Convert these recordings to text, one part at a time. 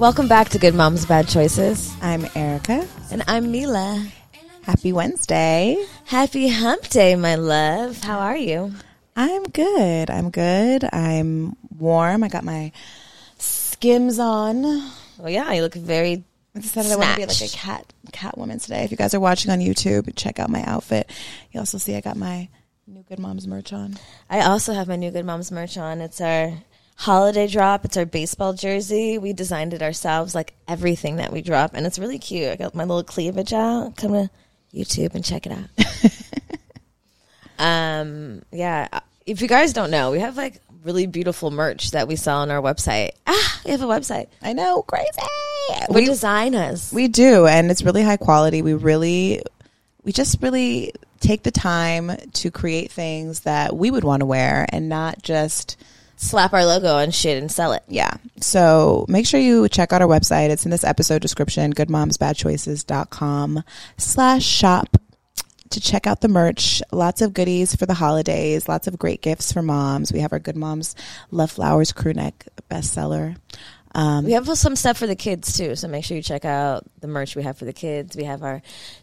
Welcome back to Good Moms Bad Choices. I'm Erica. And I'm Mila. Happy Wednesday. Happy hump day, my love. How are you? I'm good. I'm good. I'm warm. I got my skims on. Well, yeah, you look very. I decided I want to be like a cat cat woman today. If you guys are watching on YouTube, check out my outfit. You also see I got my new Good Moms merch on. I also have my new Good Moms merch on. It's our holiday drop. It's our baseball jersey. We designed it ourselves, like everything that we drop, and it's really cute. I got my little cleavage out. Come to YouTube and check it out. um, yeah. If you guys don't know, we have like really beautiful merch that we sell on our website. Ah, we have a website. I know, crazy. We design us. We do, and it's really high quality. We really, we just really take the time to create things that we would want to wear, and not just slap our logo on shit and sell it. yeah. So make sure you check out our website. It's in this episode description, goodmomsbadchoices.com slash shop to check out the merch. Lots of goodies for the holidays, lots of great gifts for moms. We have our Good Moms Love Flowers crew neck bestseller. Um, We have some stuff for the kids too, so make sure you check out the merch we have for the kids. We have our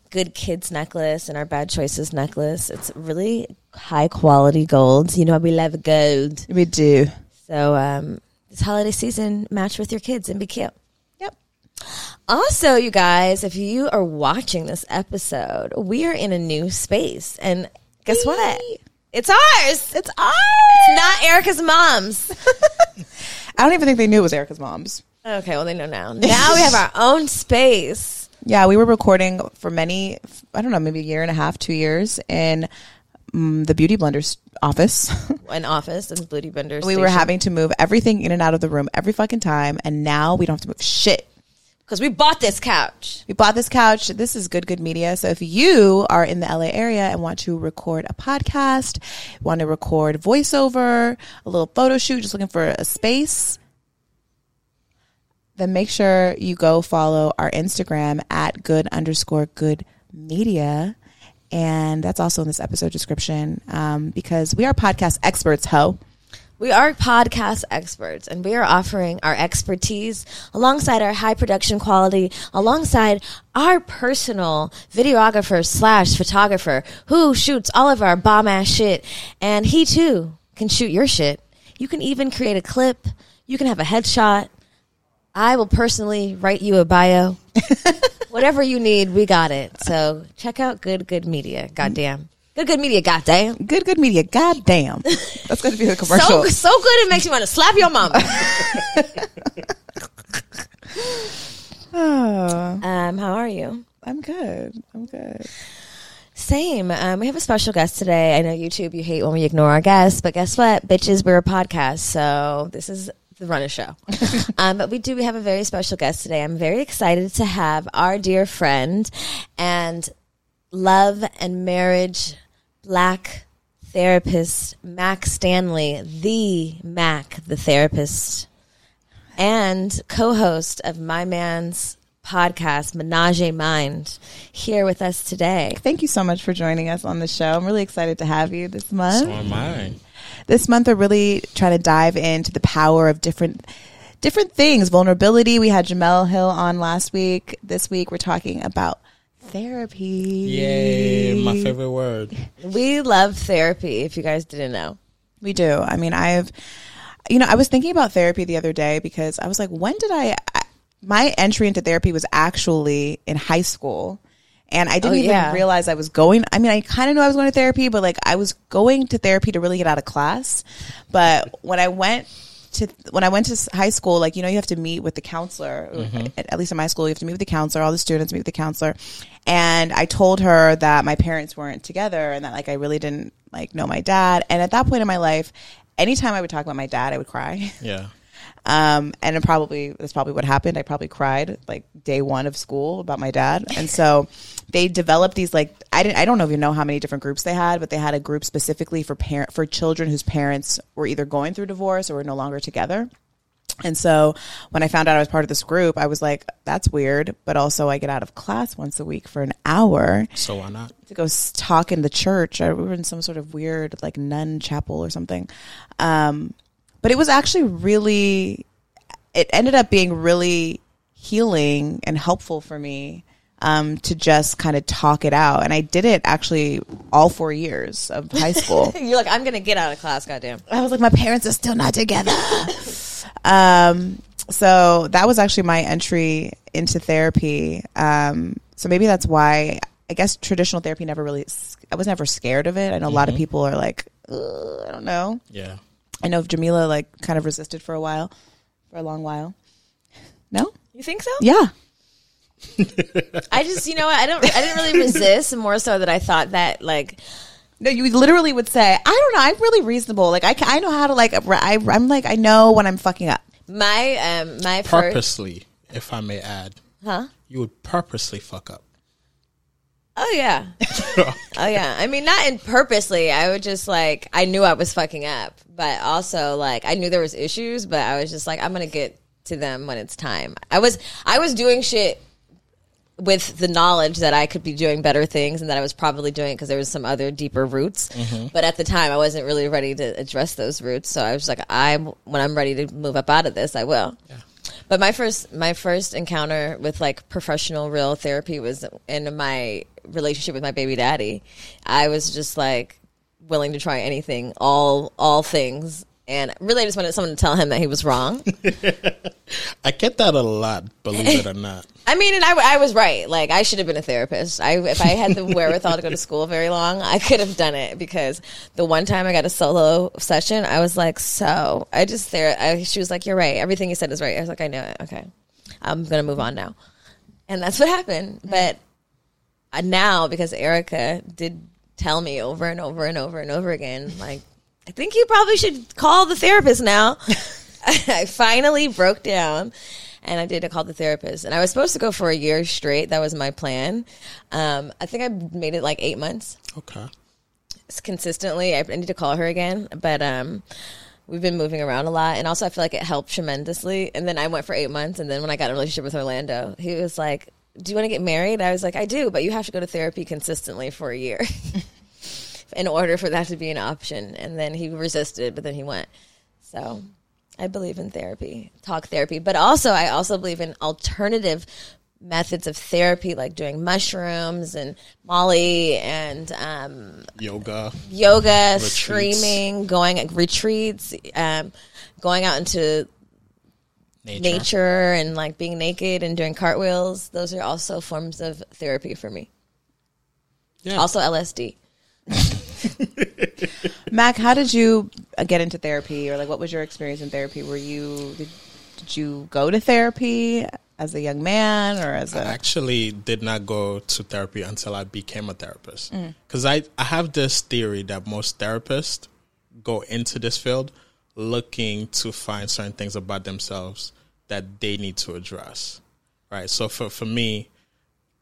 good kids necklace and our bad choices necklace. It's really high quality gold. You know we love gold. we do. So um, this holiday season, match with your kids and be cute. Yep. Also, you guys, if you are watching this episode, we are in a new space, and guess what? It's ours. It's ours. It's not Erica's mom's. I don't even think they knew it was Erica's mom's. Okay, well they know now. Now we have our own space. Yeah, we were recording for many, I don't know, maybe a year and a half, two years in mm, the Beauty Blender's office. an office and Beauty Blender. we were having to move everything in and out of the room every fucking time, and now we don't have to move shit. because we bought this couch. We bought this couch. This is Good Good Media. So if you are in the LA area and want to record a podcast, want to record voiceover, a little photo shoot, just looking for a space, then make sure you go follow our Instagram at good underscore good media. And that's also in this episode description um, because we are podcast experts, ho. We are podcast experts, and we are offering our expertise alongside our high production quality, alongside our personal videographer slash photographer who shoots all of our bomb ass shit, and he too can shoot your shit. You can even create a clip. You can have a headshot. I will personally write you a bio. Whatever you need, we got it. So check out Good Good Media. Goddamn. Good Good Media. Goddamn. Good Good Media. God damn. That's going to be the commercial. So so good it makes you want to slap your mama. Oh, um, how are you? I'm good. I'm good. Same. Um, we have a special guest today. I know YouTube, you hate when we ignore our guests, but guess what, bitches? We're a podcast, so this is the run of show. um, but we do. We have a very special guest today. I'm very excited to have our dear friend and love and marriage black therapist Mac Stanley, the Mac, the therapist, and co-host of My Man's podcast, Menage a Mind, here with us today. Thank you so much for joining us on the show. I'm really excited to have you this month. So am I. This month, we're really trying to dive into the power of different different things. Vulnerability. We had Jemele Hill on last week. This week, we're talking about therapy. Yay, my favorite word. We love therapy, if you guys didn't know. We do. I mean, I've, you know, I was thinking about therapy the other day because I was like, when did I, I my entry into therapy was actually in high school. And I didn't Oh, even yeah. realize I was going. I mean, I kind of knew I was going to therapy, but like I was going to therapy to really get out of class. But when I went to when I went to high school, like you know, you have to meet with the counselor. Uh, mm-hmm. At, at least in my school, you have to meet with the counselor. All the students meet with the counselor. And I told her that my parents weren't together, and that like I really didn't like know my dad. And at that point in my life, anytime I would talk about my dad, I would cry. Yeah. Um, and it probably that's probably what happened. I probably cried like day one of school about my dad, and so they developed these like I didn't I don't even know how many different groups they had, but they had a group specifically for parent for children whose parents were either going through divorce or were no longer together. And so when I found out I was part of this group, I was like, that's weird. But also, I get out of class once a week for an hour So why not? to go talk in the church. I, we were in some sort of weird, like, nun chapel or something. Um, but it was actually really, it ended up being really healing and helpful for me um, to just kind of talk it out. And I did it actually all four years of high school. You're like, I'm gonna get out of class, goddamn. I was like, my parents are still not together. um, so that was actually my entry into therapy. Um, so maybe that's why I guess traditional therapy never really. I was never scared of it. I know a lot of people are like, I don't know. Yeah. I know if Jamila like kind of resisted for a while, for a long while. No, You think so? yeah, I just, you know? I don't. I didn't really resist. More so that I thought that like no. You literally would say, I don't know. I'm really reasonable. Like I, I know how to like. I, I'm like I know when I'm fucking up. my um my first. Purposely, if I may add, Huh? you would purposely fuck up. Oh yeah. oh yeah. I mean, not in purposely. I would just like I knew I was fucking up, but also like I knew there was issues, but I was just like I'm gonna get to them when it's time. I was I was doing shit with the knowledge that I could be doing better things and that I was probably doing it because there was some other deeper roots. Mm-hmm. But at the time, I wasn't really ready to address those roots. So I was like, I when I'm ready to move up out of this, I will. Yeah. But my first my first encounter with like professional real therapy was in my relationship with my baby daddy. I was just like willing to try anything, all all things. And really I just wanted someone to tell him that he was wrong. I get that a lot, believe it or not. I mean, and I, I was right. Like, I should have been a therapist. I, if I had the wherewithal to go to school very long, I could have done it because the one time I got a solo session, I was like, so I just there. I, she was like, "You're right. Everything you said is right." I was like, "I know it. Okay, I'm gonna move on now," and that's what happened. But now, because Erica did tell me over and over and over and over again, like, I think you probably should call the therapist now. I finally broke down and I did a call the therapist. And I was supposed to go for a year straight. That was my plan. Um, I think I made it like eight months Okay. consistently. I, I need to call her again, but um, we've been moving around a lot, and also I feel like it helped tremendously. And then I went for eight months, and then when I got in a relationship with Orlando, he was like, "Do you want to get married?" I was like, "I do, but you have to go to therapy consistently for a year." In order for that to be an option, and then he resisted, but then he went. So, I believe in therapy, talk therapy, but also I also believe in alternative methods of therapy, like doing mushrooms and Molly and um, Yoga. yoga, Retreats. streaming, going at retreats, um, going out into Nature. nature and like being naked and doing cartwheels. Those are also forms of therapy for me. Yeah. Also LSD. Mac, how did you uh, get into therapy, or like what was your experience in therapy? Were you did, did you go to therapy as a young man or as I a actually did not go to therapy until I became a therapist. Mm. Because I, I have this theory that most therapists go into this field looking to find certain things about themselves that they need to address. Right. So for, for me,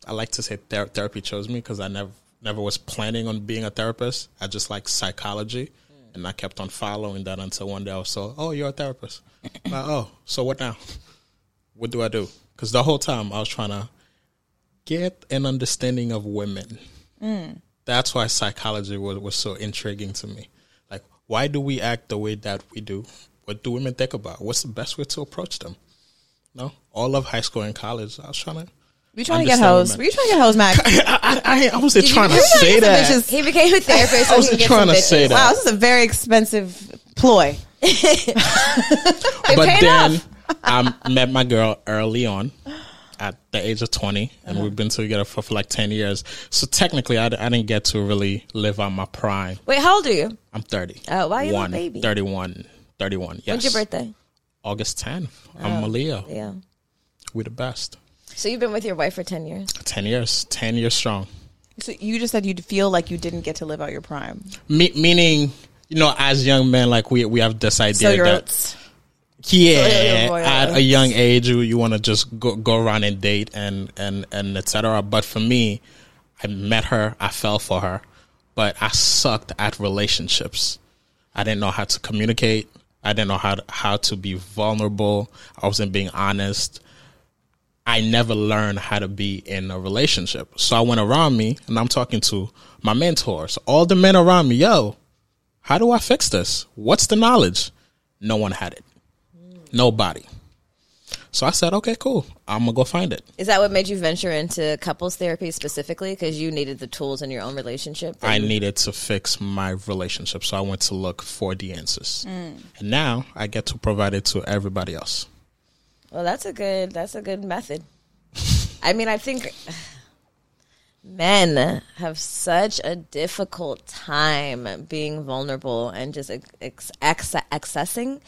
I like to say ther- therapy chose me because I never never was planning on being a therapist. I just like psychology, and I kept on following that until one day I was so, oh, you're a therapist. like, oh, so what now? What do I do? Because the whole time I was trying to get an understanding of women. That's why psychology was, was so intriguing to me. Like, why do we act the way that we do? What do women think about? What's the best way to approach them? No, all of high school and college, I was trying to. Were you trying to get hoes? Were you trying to get hoes, Max? I, I, I wasn't Did you- trying to say that. bitches. He became a therapist. so I wasn't trying to say that. Wow, this is a very expensive ploy. but then I met my girl early on at the age of 20 and uh-huh. we've been together for, for like 10 years so technically I, I didn't get to really live out my prime Wait, how old are you? i'm 30 Oh, why are you a baby? 31 31 yes When's your birthday? August 10th i'm oh, a leo Yeah. we're the best So you've been with your wife for 10 years? 10 years 10 years strong So you just said you'd feel like you didn't get to live out your prime. Me- meaning you know as young men like we we have this idea So that oats. Yeah, oh, Royal at a young age, you, you want to just go, go around and date and and and etc. But for me, I met her, I fell for her, but I sucked at relationships. I didn't know how to communicate. I didn't know how to, how to be vulnerable. I wasn't being honest. I never learned how to be in a relationship. So I went around me and I'm talking to my mentors, all the men around me. Yo, how do I fix this? What's the knowledge? No one had it. Nobody. So I said, okay, cool. I'm gonna go find it. Is that what made you venture into couples therapy specifically? Because you needed the tools in your own relationship. I you- needed to fix my relationship, so I went to look for the answers. Mm. And now I get to provide it to everybody else. Well, that's a good. That's a good method. I mean, I think men have such a difficult time being vulnerable and just ex- ex- accessing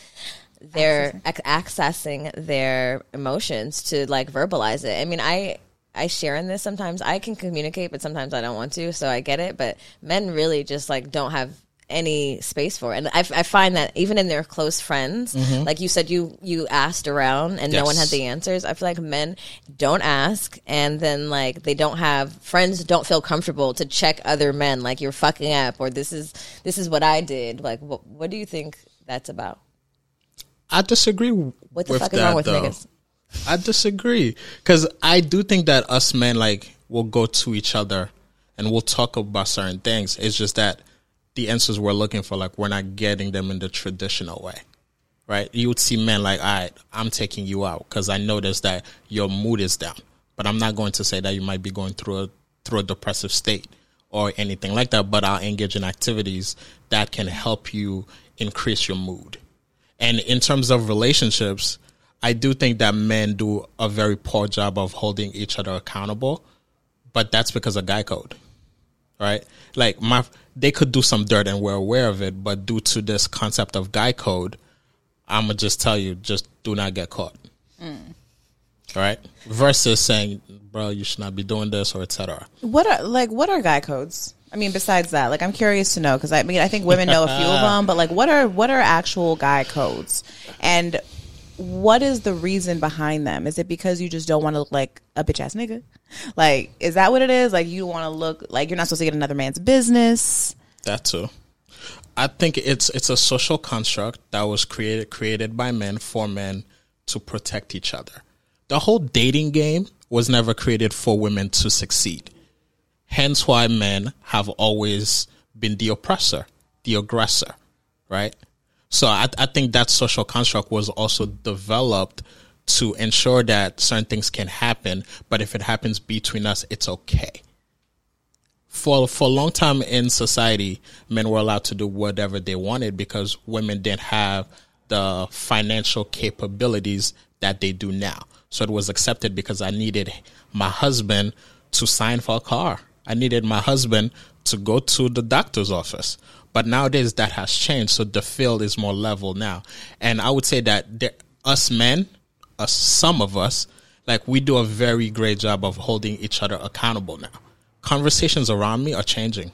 their ac- accessing their emotions to like verbalize it. I mean, I I share in this sometimes. I can communicate, but sometimes I don't want to. So I get it. But men really just like don't have any space for it. And I, I find that even in their close friends, mm-hmm. like you said, you you asked around and no one had the answers. I feel like men don't ask, and then like they don't have friends don't feel comfortable to check other men. Like you're fucking up, or this is this is what I did. Like what what do you think that's about? I disagree What the fuck that, is wrong with though. niggas? I disagree because I do think that us men like will go to each other and we'll talk about certain things. It's just that the answers we're looking for, like we're not getting them in the traditional way, right? You would see men like, all right, I'm taking you out because I noticed that your mood is down, but I'm not going to say that you might be going through a through a depressive state or anything like that. But I'll engage in activities that can help you increase your mood. And in terms of relationships, I do think that men do a very poor job of holding each other accountable, but that's because of guy code, right? Like my, they could do some dirt and we're aware of it, but due to this concept of guy code, I'm gonna just tell you, just do not get caught, mm. right? Versus saying, bro, you should not be doing this or etc. What are like what are guy codes? I mean, besides that, like I'm curious to know because I mean I think women know a few of them, but like what are what are actual guy codes, and what is the reason behind them? Is it because you just don't want to look like a bitch ass nigga? Like, is that what it is? Like you want to look like you're not supposed to get another man's business? That too. I think it's it's a social construct that was created created by men for men to protect each other. The whole dating game was never created for women to succeed. Hence why men have always been the oppressor, the aggressor, right? So I, I think that social construct was also developed to ensure that certain things can happen, but if it happens between us, it's okay for for a long time in society, men were allowed to do whatever they wanted because women didn't have the financial capabilities that they do now. So it was accepted because I needed my husband to sign for a car. I needed my husband to go to the doctor's office. But nowadays that has changed. So the field is more level now. And I would say that us men, us, some of us, like we do a very great job of holding each other accountable now conversations around me are changing.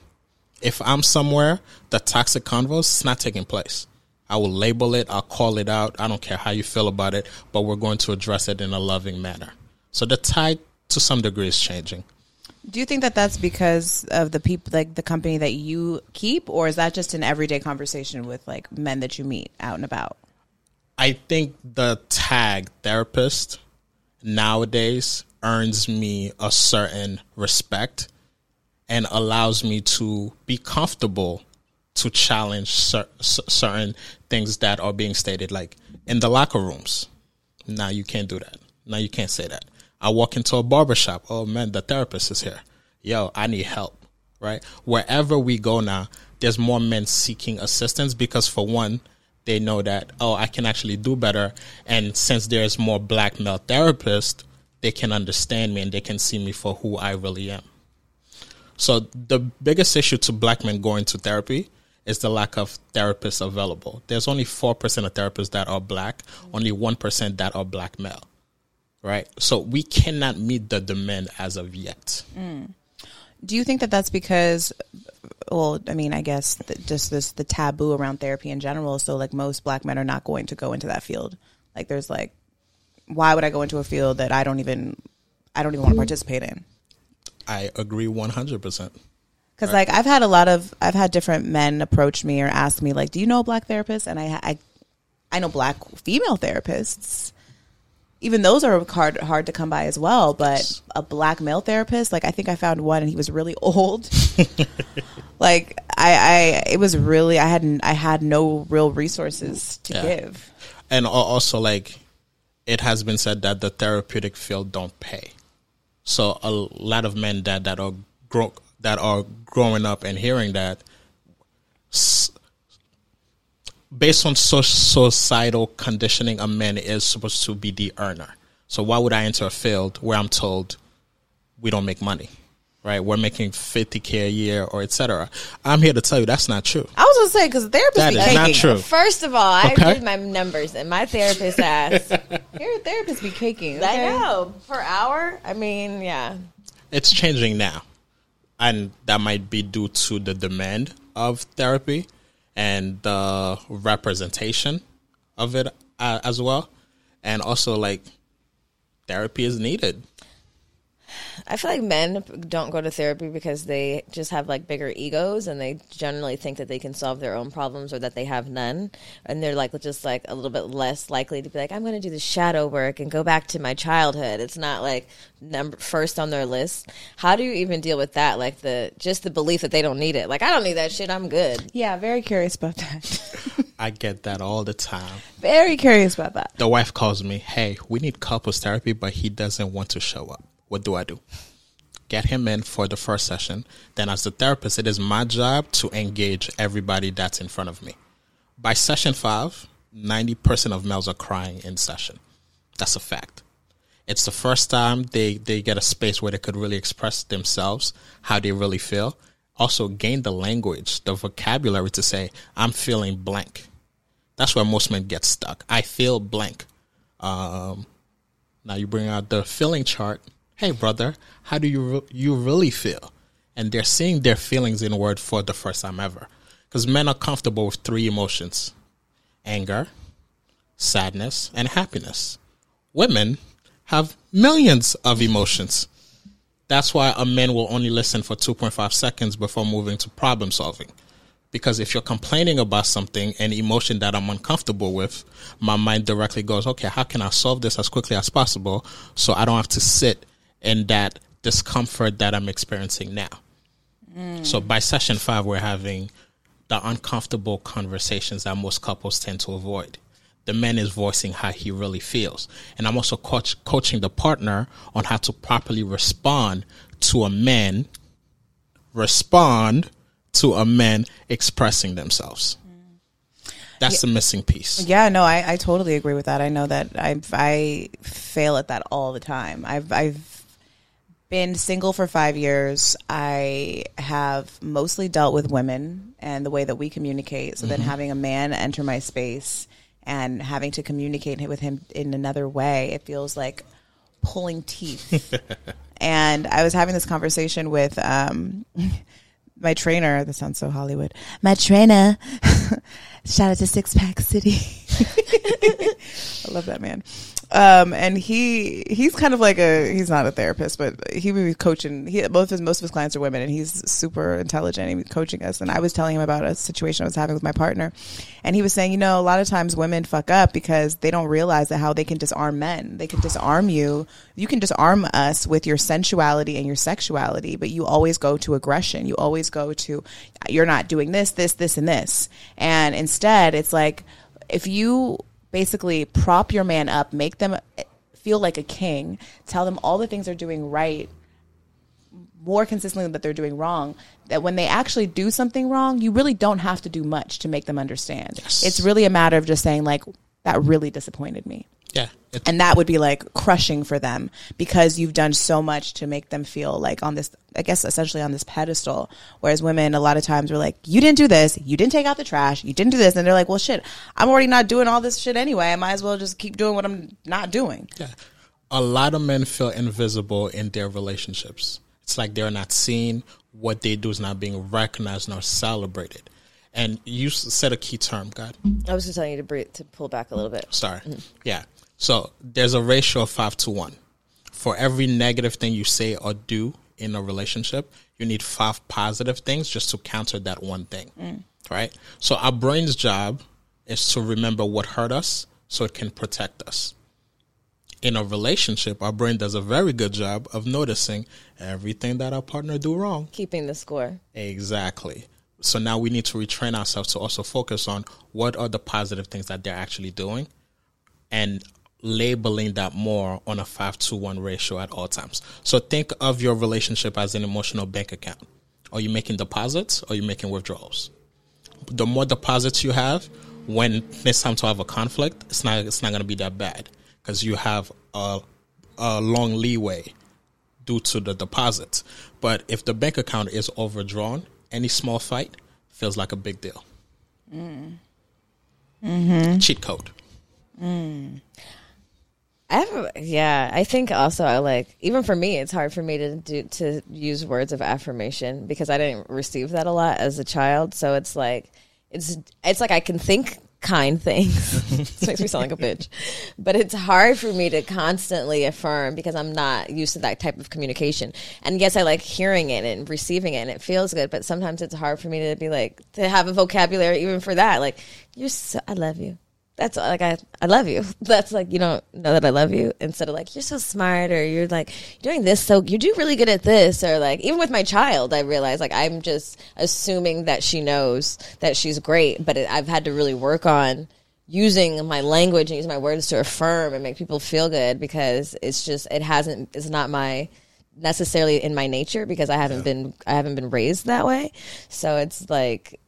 If I'm somewhere, the toxic convos is not taking place. I will label it, I'll call it out. I don't care how you feel about it, but we're going to address it in a loving manner. So the tide to some degree is changing. Do you think that that's because of the people, like the company that you keep, or is that just an everyday conversation with like men that you meet out and about? I think the tag therapist nowadays earns me a certain respect and allows me to be comfortable to challenge cer- cer- certain things that are being stated, like in the locker rooms. Now you can't do that. Now you can't say that. I walk into a barber shop. Oh man, the therapist is here. Yo, I need help. Right? Wherever we go now, there's more men seeking assistance because for one, they know that, oh, I can actually do better. And since there's more black male therapists, they can understand me and they can see me for who I really am. So the biggest issue to black men going to therapy is the lack of therapists available. There's only 4% of therapists that are black, only 1% that are black male. Right? So we cannot meet the demand as of yet. Mm. Do you think that that's because, well, I mean, I guess just this the taboo around therapy in general. So, like, most black men are not going to go into that field. Like, there's like, why would I go into a field that I don't even, I don't even want to participate in? I agree 100%. Because like I've had a lot of I've had different men approach me or ask me like, "Do you know a black therapist?" And I I, I know black female therapists. Even those are hard hard to come by as well. But a black male therapist, like I think I found one, and he was really old. like I, I, it was really I hadn't I had no real resources to Yeah. give. and also like it has been said that the therapeutic field don't pay. So a lot of men that that are grow, that are growing up and hearing that, s- based on so- societal conditioning, a man is supposed to be the earner. So why would I enter a field where I'm told we don't make money? Right, we're making fifty k a year or etc. I'm here to tell you that's not true. I was gonna say because therapists That be is caking. not true. First of all, I Okay. did my numbers, and my therapist asked, Here, therapists be caking. I know, per hour. I mean, yeah. it's changing now and that might be due to the demand of therapy and the representation of it uh, as well. And also like therapy is needed I feel like men don't go to therapy because they just have like bigger egos and they generally think that they can solve their own problems or that they have none. And they're like just like a little bit less likely to be like, I'm going to do the shadow work and go back to my childhood. It's not like number first on their list. How do you even deal with that? Like the just the belief that they don't need it. Like I don't need that shit. I'm good. Yeah, very curious about that. i get that all the time very curious about that. the wife calls me hey we need couples therapy but he doesn't want to show up what do i do? Get him in for the first session. Then as the therapist it is my job to engage everybody that's in front of me. By session five 90% of males are crying in session. That's a fact. It's the first time they, they get a space where they could really express themselves how they really feel. Also gain the language the vocabulary to say i'm feeling blank. That's where most men get stuck. I feel blank. Um, now you bring out the feeling chart. Hey, brother, how do you re- you really feel? And they're seeing their feelings in word for the first time ever. Because men are comfortable with three emotions: anger, sadness, and happiness. Women have millions of emotions. That's why a man will only listen for 2.5 seconds before moving to problem solving. Because if you're complaining about something, an emotion that I'm uncomfortable with, my mind directly goes, okay, how can I solve this as quickly as possible so I don't have to sit in that discomfort that I'm experiencing now? Mm. So by session five, we're having the uncomfortable conversations that most couples tend to avoid. The man is voicing how he really feels. And I'm also coach, coaching the partner on how to properly respond to a man, respond to a man expressing themselves. Mm. That's the missing piece. Yeah, no, I, I totally agree with that. I know that I I fail at that all the time. I've I've been single for five years. I have mostly dealt with women and the way that we communicate. So then having a man enter my space and having to communicate with him in another way, it feels like pulling teeth. and I was having this conversation with um, my trainer. That sounds so Hollywood. My trainer. Shout out to Six Pack City. I love that man. Um, and he he's kind of like a he's not a therapist, but he was coaching. He both his most of his clients are women, and he's super intelligent. He was coaching us, and I was telling him about a situation I was having with my partner, and he was saying, you know, a lot of times women fuck up because they don't realize that how they can disarm men. They can disarm you. You can disarm us with your sensuality and your sexuality, but you always go to aggression. You always go to you're not doing this, this, this, and this, and instead, it's like if you basically prop your man up, make them feel like a king, tell them all the things they're doing right more consistently that they're doing wrong, that when they actually do something wrong, you really don't have to do much to make them understand. It's really a matter of just saying like that really disappointed me. Yeah. And that would be like crushing for them because you've done so much to make them feel like on this, I guess, essentially on this pedestal. Whereas women, a lot of times, are like, you didn't do this, you didn't take out the trash, you didn't do this. And they're like, well, shit, I'm already not doing all this shit anyway. I might as well just keep doing what I'm not doing. yeah. A lot of men feel invisible in their relationships. It's like they're not seen. What they do is not being recognized nor celebrated. And you said a key term, God. I was just telling you to breathe, to pull back a little bit. Sorry. Mm-hmm. Yeah. So there's a ratio of five to one. For every negative thing you say or do in a relationship, you need five positive things just to counter that one thing. Mm. Right? So our brain's job is to remember what hurt us so it can protect us. In a relationship, our brain does a very good job of noticing everything that our partner do wrong. Keeping the score. Exactly. So now we need to retrain ourselves to also focus on what are the positive things that they're actually doing and labeling that more on a five to one ratio at all times. So think of your relationship as an emotional bank account. Are you making deposits or are you making withdrawals? The more deposits you have, when it's time to have a conflict, it's not it's not going to be that bad because you have a, a long leeway due to the deposits. But if the bank account is overdrawn, any small fight feels like a big deal. Mm-hmm. Cheat code. Mm. I have, yeah, I think also I like even for me, it's hard for me to do to use words of affirmation because I didn't receive that a lot as a child. So it's like it's it's like I can think kind things. this makes me sound like a bitch, but it's hard for me to constantly affirm because I'm not used to that type of communication. And yes, I like hearing it and receiving it, and it feels good. But sometimes it's hard for me to be like to have a vocabulary even for that. Like you're, so, I love you that's like I, I love you. That's like you don't know that I love you. Instead of like you're so smart or you're like you're doing this so you do really good at this or like even with my child I realize like I'm just assuming that she knows that she's great but it, I've had to really work on using my language and using my words to affirm and make people feel good because it's just it hasn't it's not my necessarily in my nature because I haven't been I haven't been raised that way. So it's like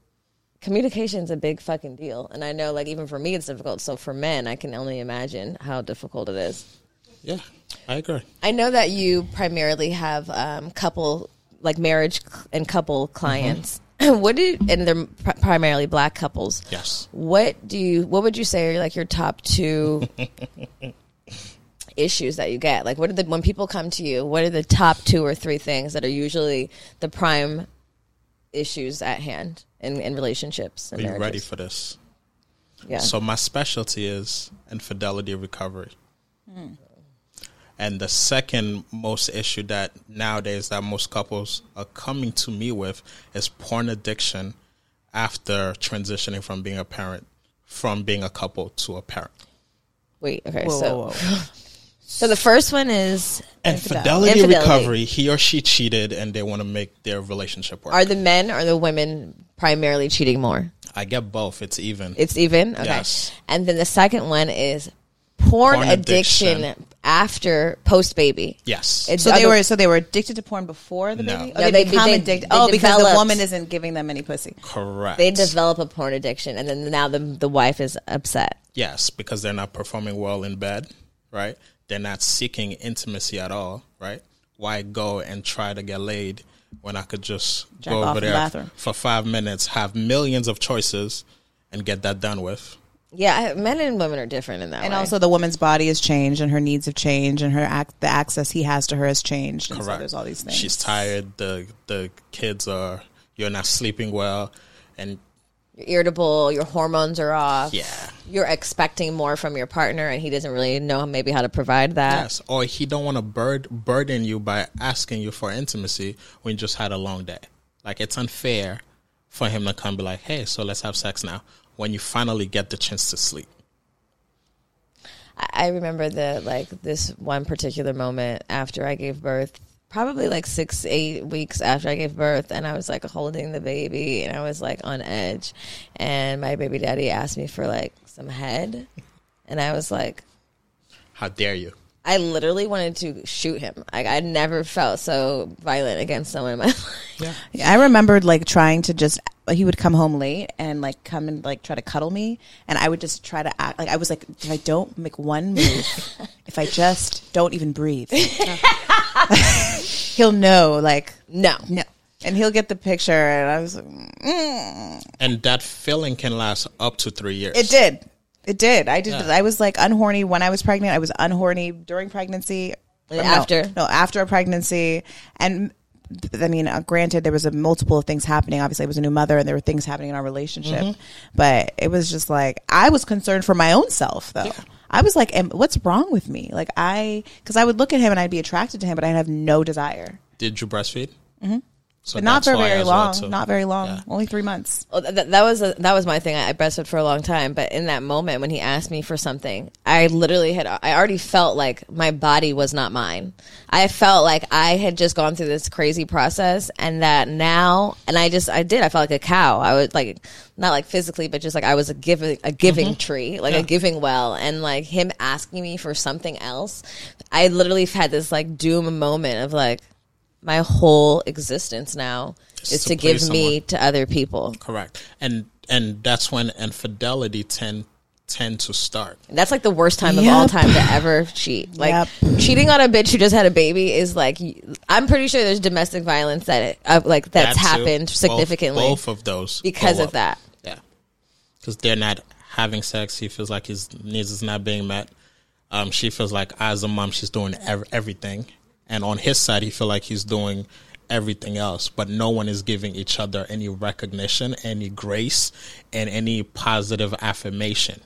communication is a big fucking deal and i know like even for me it's difficult. So for men i can only imagine how difficult it is. Yeah, I agree. i know that you primarily have um, couple like marriage and couple clients. What do and they're pr- primarily black couples. Yes. what do you what would you say are like your top two issues that you get? Like what are the when people come to you what are the top two or three things that are usually the prime issues at hand in, in relationships and Are you ready for this? yeah So my specialty is infidelity recovery. Hmm. And the second most issue that nowadays that most couples are coming to me with is porn addiction after transitioning from being a parent, from being a couple to a parent. wait okay Whoa, so whoa, whoa. so the first one is Infidelity, Infidelity. recovery, he or she cheated and they want to make their relationship work. are the men or the women primarily cheating more I get both. It's even. it's even okay Yes. and then the second one is porn, Porn addiction, addiction. after post baby yes. it's So they were so they were addicted to porn before the No. baby. No, Oh, they- they, become they- addicted. they oh, because the woman isn't giving them any pussy. Correct. they develop a porn addiction and then now the the wife is upset Yes, because they're not performing well in bed, right? They're not seeking intimacy at all, right? Why go and try to get laid when I could just Jack go over in the there for five minutes, have millions of choices, and get that done with? yeah men and women are different in that And way. also, the woman's body has changed, and her needs have changed, and her ac- the access he has to her has changed. And so Correct. there's all these things. She's tired. The the kids are. You're not sleeping well, and you're irritable your hormones are off yeah, you're expecting more from your partner and he doesn't really know maybe how to provide that yes. Or he don't want to bur- burden you by asking you for intimacy when you just had a long day. Like it's unfair for him to come be like, "Hey, so let's have sex now." When you finally get the chance to sleep. I I remember the like this one particular moment after I gave birth, probably like six, eight weeks after I gave birth, and I was like holding the baby and I was like on edge. And my baby daddy asked me for like some head. And I was like, How dare you? I literally wanted to shoot him. Like I never felt so violent against someone in my life. Yeah, I remembered like trying to just. He would come home late and like come and like try to cuddle me, and I would just try to act like I was like, if I don't make one move, if I just don't even breathe, he'll know. Like No. no, and he'll get the picture. And I was like, mm. And that feeling can last up to three years. it did, it did. I did. Yeah. I was like unhorny when I was pregnant. I was unhorny during pregnancy. And No, after? no, after a pregnancy, and I mean, uh, granted, there was a multiple of things happening. Obviously, I was a new mother, and there were things happening in our relationship. Mm-hmm. But it was just like I was concerned for my own self, though. I was like, "What's wrong with me?" Like I, because I would look at him and I'd be attracted to him, but I'd have no desire. Did you breastfeed? Mm-hmm. So But not for very as well, long. not very long. Yeah. Only three months. Well, th- that was a, that was my thing. I, I breastfed for a long time, but in that moment when he asked me for something, I literally had I already felt like my body was not mine. I felt like I had just gone through this crazy process, and that now, and I just I did. I felt like a cow. I was like not like physically, but just like I was a giving a giving tree, like Yeah. a giving well, and like him asking me for something else, I literally had this like doom moment of like my whole existence now Is is to to give please me to other people. Correct. And and that's when infidelity tend tend to start. That's like the worst time of all time to ever cheat. Like Yep. cheating on a bitch who just had a baby is like I'm pretty sure there's domestic violence that it, uh, like that's That happened Both- significantly Both, of those because of up. that. Yeah, because they're not having sex. He feels like his needs is not being met. Um, she feels like as a mom, she's doing ev- everything, and on his side, he feel like he's doing everything else. But no one is giving each other any recognition, any grace, and any positive affirmation,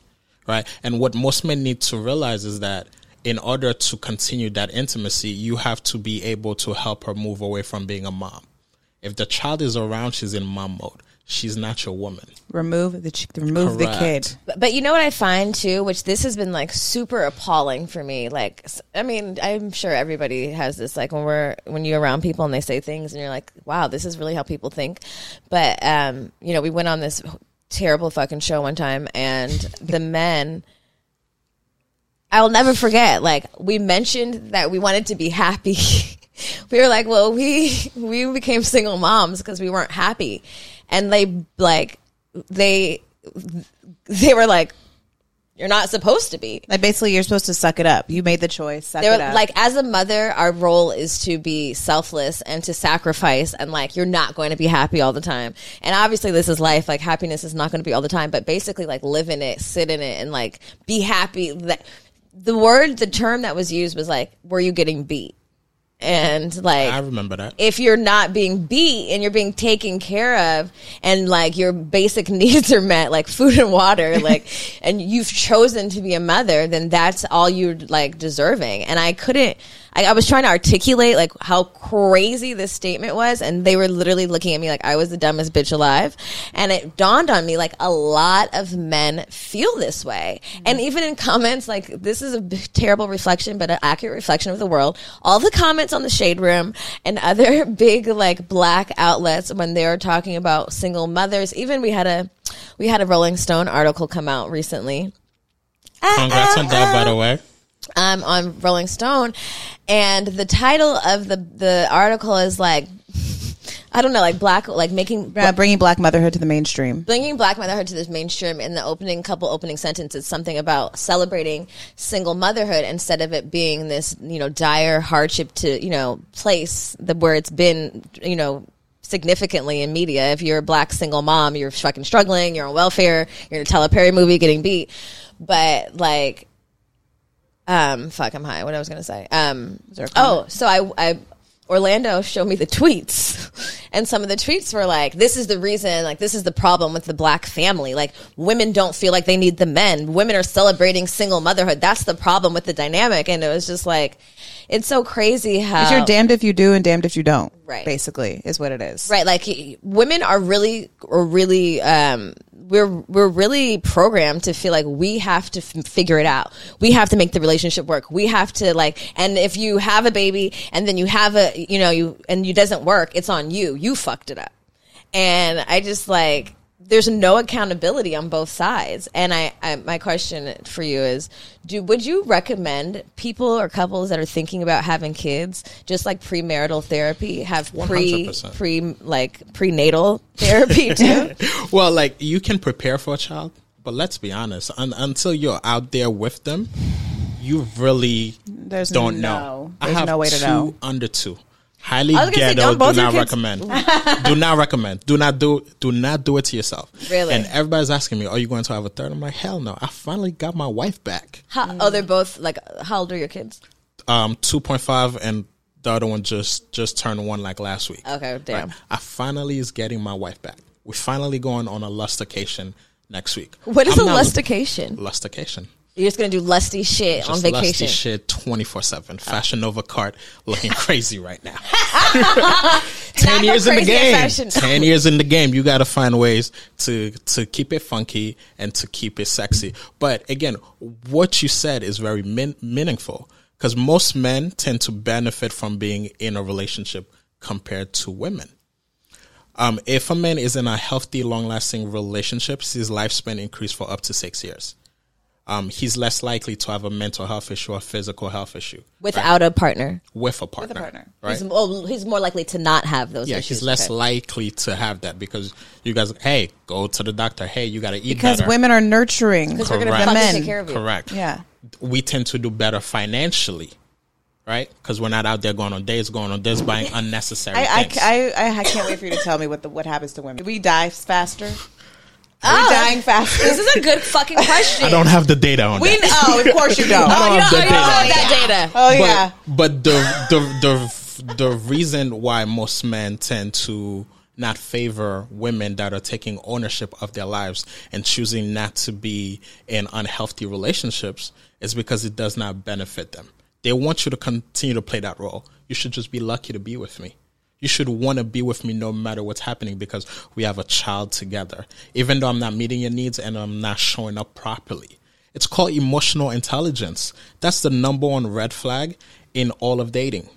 right? And what most men need to realize is that. In order to continue that intimacy, you have to be able to help her move away from being a mom. If the child is around, she's in mom mode. She's not your woman. Remove the ch- remove the kid. But, but you know what I find too, which this has been like super appalling for me. Like, I mean, I'm sure everybody has this. Like when we're when you're around people and they say things, and you're like, "Wow, this is really how people think." But um, you know, we went on this terrible fucking show one time, and the men. I'll never forget. Like we mentioned that we wanted to be happy. we were like, well, we we became single moms because we weren't happy, and they like they they were like, you're not supposed to be. Like basically, you're supposed to suck it up. You made the choice. Suck They it were up. like, as a mother, our role is to be selfless and to sacrifice, and like, you're not going to be happy all the time. And obviously, this is life. Like, happiness is not going to be all the time, but basically, like, live in it, sit in it, and like, be happy. That the word, the term that was used was like, were you getting beat? And like, I remember that. if you're not being beat and you're being taken care of and like your basic needs are met like food and water like and you've chosen to be a mother then that's all you're like deserving and i couldn't I, I was trying to articulate like how crazy this statement was and they were literally looking at me like i was the dumbest bitch alive. And it dawned on me like a lot of men feel this way. And mm-hmm. even in comments like this is a b- terrible reflection but an accurate reflection of the world. All the comments on the shade room and other big like black outlets when they were talking about single mothers even we had a we had a rolling stone article come out recently. Congrats on that, by the uh-uh. way. Um, on Rolling Stone, and the title of the the article is like, I don't know, like black, like making Uh, bringing black motherhood to the mainstream. bringing black motherhood to this mainstream in the opening couple opening sentences something about celebrating single motherhood instead of it being this you know dire hardship to you know place the where it's been you know significantly in media if you're a black single mom you're fucking struggling you're on welfare you're in a Tyler Perry movie getting beat but like um fuck I'm high what I was gonna say um oh so I I Orlando showed me the tweets, and some of the tweets were like, "This is the reason, like this is the problem with the black family. Like women don't feel like they need the men. Women are celebrating single motherhood. That's the problem with the dynamic." And it was just like, it's so crazy how It's you're damned if you do and damned if you don't. Right. Basically, is what it is. right like women are really are really um we're we're really programmed to feel like we have to f- figure it out we have to make the relationship work we have to like and if you have a baby and then you have a you know you and you doesn't work it's on you you fucked it up and i just like there's no accountability on both sides and I, I my question for you is do would you recommend people or couples that are thinking about having kids just like premarital therapy have pre 100%. pre like prenatal therapy too Well, like you can prepare for a child, but let's be honest. Un- until you're out there with them, you really There's don't no- know. I have no way to two know. under two. Highly I was say, ghetto. Do not recommend. do not recommend. Do not do. Do not do it to yourself. Really? And everybody's asking me, "Are you going to have a third? I'm like, "Hell no! I finally got my wife back. how, oh they're both like how old are your kids Um, two point five, and the other one just just turned one like last week. okay damn Right. I finally is getting my wife back. We're finally going on a lustication next week. what is I'm a lustication Lustication. You're just gonna do lusty shit on Just vacation lusty shit 24 7. Fashion Nova cart looking crazy right now. ten years in the game. Ten years in the game, you got to find ways to to keep it funky and to keep it sexy. But again, what you said is very min- meaningful because most men tend to benefit from being in a relationship compared to women. Um, if a man is in a healthy, long-lasting relationship, his lifespan increased for up to six years. Um, he's less likely to have a mental health issue or physical health issue Without a partner. with a partner. with a partner. right? He's, well, he's more likely to not have those Yeah, issues. he's less Okay. likely to have that because you guys, hey, go to the doctor. Hey, you got to eat because better. women are nurturing Because we're going to Correct. Men. take care of you. Correct. yeah We tend to do better financially, right? Because we're not out there going on dates, going on this, buying unnecessary I, things. I, I, I can't wait for you to tell me what the, what happens to women. Do we die faster? Are Oh, we dying faster? This is a good fucking question. I don't have the data on we that. oh, of course you don't. Oh, I you don't don't, have oh, you the don't oh, have data. that data. oh but, yeah. but the the the the reason why most men tend to not favor women that are taking ownership of their lives and choosing not to be in unhealthy relationships is because it does not benefit them. They want you to continue to play that role. You should just be lucky to be with me. You should want to be with me no matter what's happening because we have a child together. Even though I'm not meeting your needs and I'm not showing up properly. It's called emotional intelligence. That's the number one red flag in all of dating.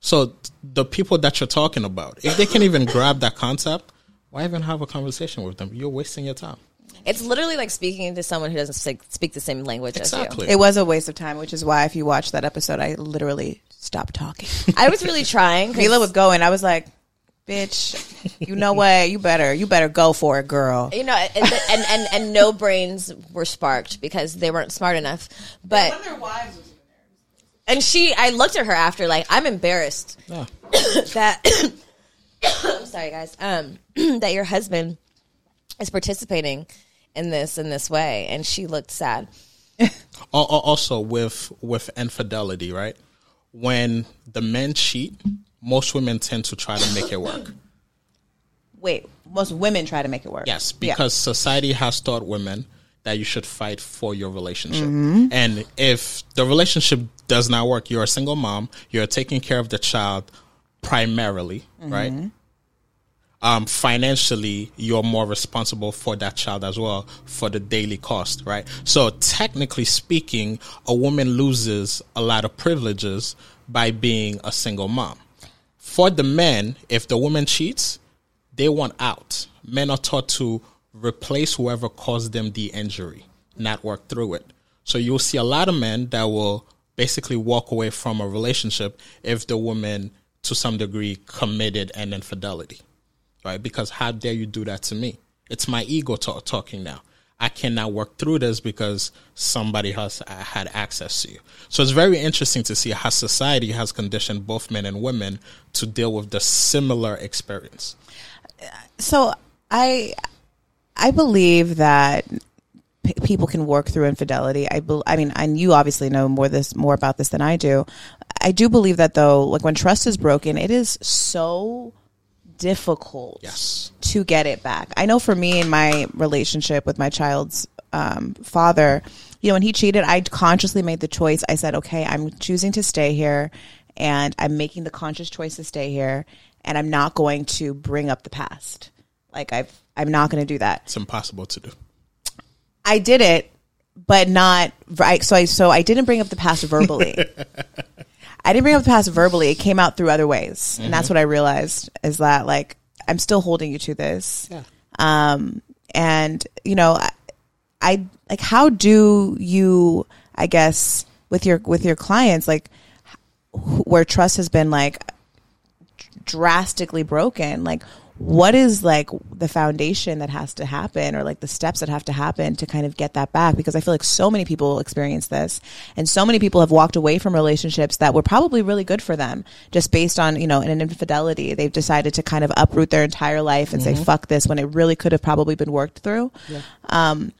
So the people that you're talking about, if they can even grab that concept, why even have a conversation with them? You're wasting your time. It's literally like speaking to someone who doesn't speak, speak the same language Exactly. as you. It was a waste of time, which is why if you watch that episode, I literally stopped talking. I was really trying. 'cause- Mila was going. I was like, "Bitch, you know what? You better, you better go for it, girl." you know, and, and, and, and no brains were sparked because they weren't smart enough. But one of their wives was in there. and she, I looked at her after like I'm embarrassed Yeah. that I'm sorry, guys. Um, that your husband is participating in this in this way, and she looked sad. Al- al- Also, with with infidelity, right? When the men cheat, most women tend to try to make it work. Wait, most women try to make it work. Yes, Yeah. because society has taught women that you should fight for your relationship. Mm-hmm. And if the relationship does not work, you're a single mom, you're taking care of the child primarily, Mm-hmm. right? Um, financially, you're more responsible for that child as well for the daily cost, right? So, technically speaking, a woman loses a lot of privileges by being a single mom. For the men, if the woman cheats, they want out. Men are taught to replace whoever caused them the injury, not work through it. So you'll see a lot of men that will basically walk away from a relationship if the woman, to some degree, committed an infidelity, right? Because how dare you do that to me? It's my ego talk, talking now. I cannot work through this because somebody has uh, had access to you. So it's very interesting to see how society has conditioned both men and women to deal with the similar experience. So I, I believe that p- people can work through infidelity. I, bel I mean, and you obviously know more this more about this than I do. I do believe that though, like when trust is broken, it is so difficult Yes. to get it back. I know for me in my relationship with my child's um, father, you know, when he cheated, I consciously made the choice. I said, okay, I'm choosing to stay here and I'm making the conscious choice to stay here and I'm not going to bring up the past. Like I've, I'm not going to do that. It's impossible to do. I did it, but not right. So I, so I didn't bring up the past verbally. I didn't bring up the past verbally. It came out through other ways. And that's what I realized is that like, I'm still holding you to this. Yeah. Um, and you know, I, I like how do you, I guess, with your with your clients, like wh- where trust has been like drastically broken, like what is like the foundation that has to happen or like the steps that have to happen to kind of get that back? Because i feel like so many people experience this and so many people have walked away from relationships that were probably really good for them just based on you know an infidelity. They've decided to kind of uproot their entire life and say fuck this when it really could have probably been worked through. Um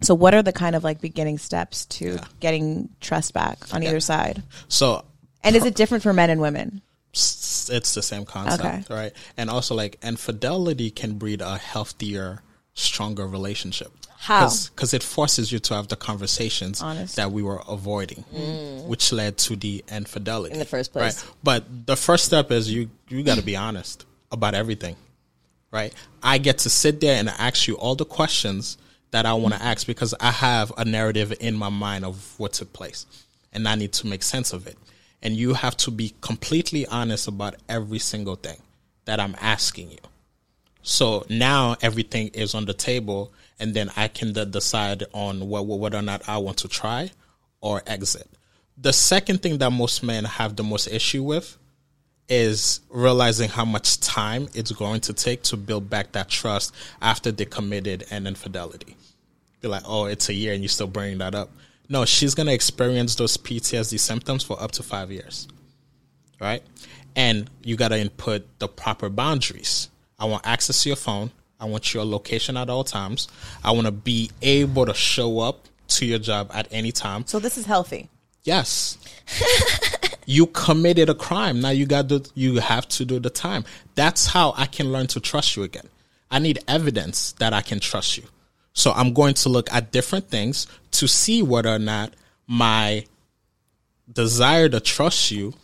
so what are the kind of like beginning steps to getting trust back on either side? So and is it different for men and women it's the same concept, right? And also, like infidelity can breed a healthier, stronger relationship. How? Because it forces you to have the conversations Honest. that we were avoiding, mm. which led to the infidelity In the first place. Right? But the first step is you you got to be honest about everything, right? I get to sit there and ask you all the questions that I want to ask because I have a narrative in my mind of what took place, and I need to make sense of it. And you have to be completely honest about every single thing that I'm asking you. So now everything is on the table, and then I can de- decide on wh- wh- whether or not I want to try or exit. The second thing that most men have the most issue with is realizing how much time it's going to take to build back that trust after they committed an infidelity. Be like, oh, it's a year and you're still bringing that up. No, she's going to experience those PTSD symptoms for up to five years right? And you got to input the proper boundaries. I want access to your phone. I want your location at all times. I want to be able to show up to your job at any time. So this is healthy. Yes. you committed a crime. Now you got to you have to do the time. That's how I can learn to trust you again. I need evidence that I can trust you. So I'm going to look at different things to see whether or not my desire to trust you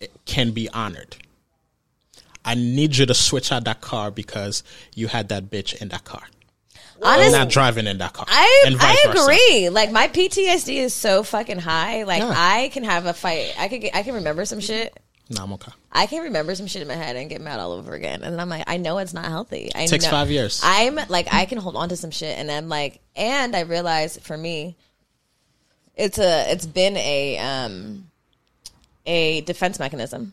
eh, can be honored. I need you to switch out that car because you had that bitch in that car. I'm not driving in that car. I I versa. agree. Like my PTSD is so fucking high. Like Yeah. I can have a fight. I get, I can remember some shit. No, I'm okay. I can remember some shit in my head and get mad all over again. And I'm like, I know it's not healthy. I Takes know- five years. I'm like, I can hold on to some shit, and I'm like, and I realize for me, it's a, it's been a, um, a defense mechanism.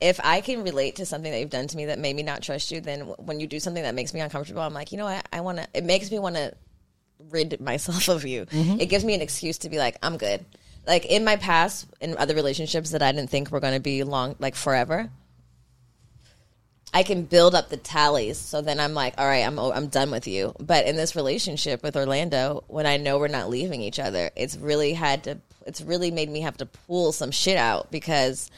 If I can relate to something that you've done to me that made me not trust you, then when you do something that makes me uncomfortable, I'm like, you know what? I want to. It makes me want to rid myself of you. It gives me an excuse to be like, I'm good. Like in my past, in other relationships that I didn't think were going to be long, like forever, I can build up the tallies. So then I'm like, all right, I'm I'm done with you. But in this relationship with Orlando, when I know we're not leaving each other, it's really had to. It's really made me have to pull some shit out because,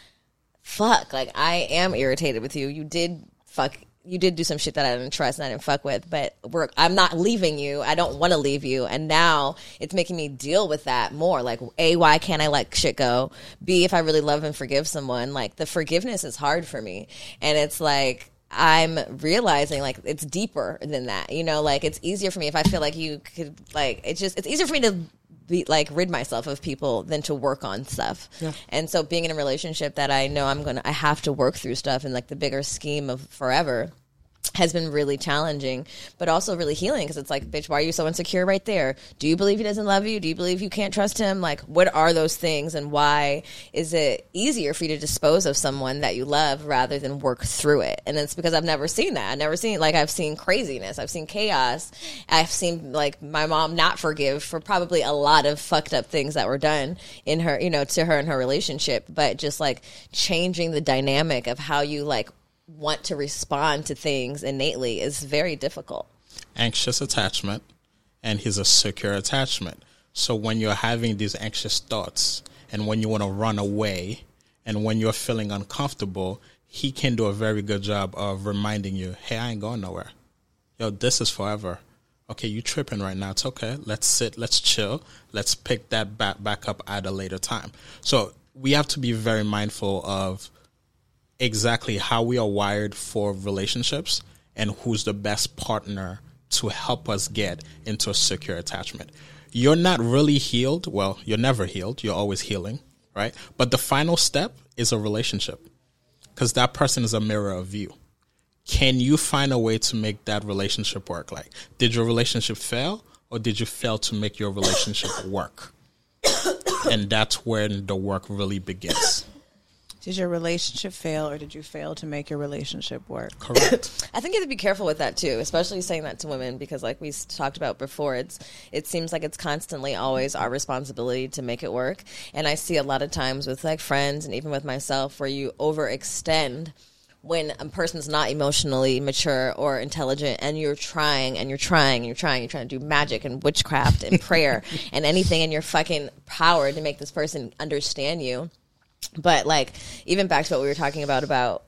fuck, like I am irritated with you. You did fuck. You did do some shit that I didn't trust and I didn't fuck with, but we're, I'm not leaving you. I don't want to leave you. And now it's making me deal with that more. Like, A, why can't I let shit go? B, if I really love and forgive someone, like the forgiveness is hard for me. And it's like, I'm realizing like it's deeper than that. You know, like it's easier for me if I feel like you could like it's just it's easier for me to be like rid myself of people than to work on stuff. And so being in a relationship that I know I'm gonna I have to work through stuff in like the bigger scheme of forever has been really challenging, but also really healing because it's like, bitch, why are you so insecure right there? Do you believe he doesn't love you? Do you believe you can't trust him? Like, what are those things and why is it easier for you to dispose of someone that you love rather than work through it? And it's because I've never seen that. I've never seen, like, I've seen craziness, I've seen chaos, I've seen, like, my mom not forgive for probably a lot of fucked up things that were done in her, you know, to her and her relationship, but just like changing the dynamic of how you, like, want to respond to things innately is very difficult. anxious attachment and he's a secure attachment. So when you're having these anxious thoughts and when you want to run away and when you're feeling uncomfortable, he can do a very good job of reminding you, hey, I ain't going nowhere. Yo, this is forever. Okay, you tripping right now. It's okay. Let's sit, let's chill. Let's pick that back back up at a later time. So we have to be very mindful of exactly how we are wired for relationships and who's the best partner to help us get into a secure attachment. You're not really healed. Well, you're never healed. You're always healing, right? But the final step is a relationship because that person is a mirror of you. Can you find a way to make that relationship work? Like, did your relationship fail or did you fail to make your relationship work? and that's when the work really begins. Did your relationship fail, or did you fail to make your relationship work? Correct. I think you have to be careful with that too, especially saying that to women because, like we talked about before, it's it seems like it's constantly always our responsibility to make it work. And I see a lot of times with like friends and even with myself where you overextend when a person's not emotionally mature or intelligent and you're trying and you're trying and you're trying you're trying to do magic and witchcraft and prayer and anything in your fucking power to make this person understand you but like even back to what we were talking about about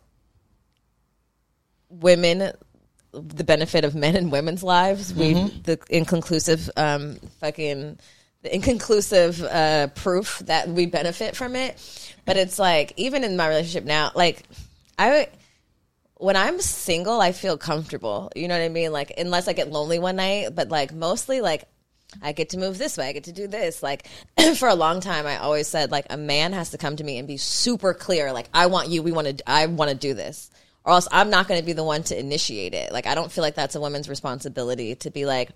women the benefit of men and women's lives. We the inconclusive um, fucking the inconclusive uh, proof that we benefit from it. But it's like even in my relationship now, like I when I'm single, I feel comfortable. You know what I mean? Like unless I get lonely one night, but like mostly like I get to move this way, I get to do this. Like for a long time I always said like a man has to come to me and be super clear like I want you, we want to I want to do this. Or else I'm not going to be the one to initiate it. Like I don't feel like that's a woman's responsibility to be like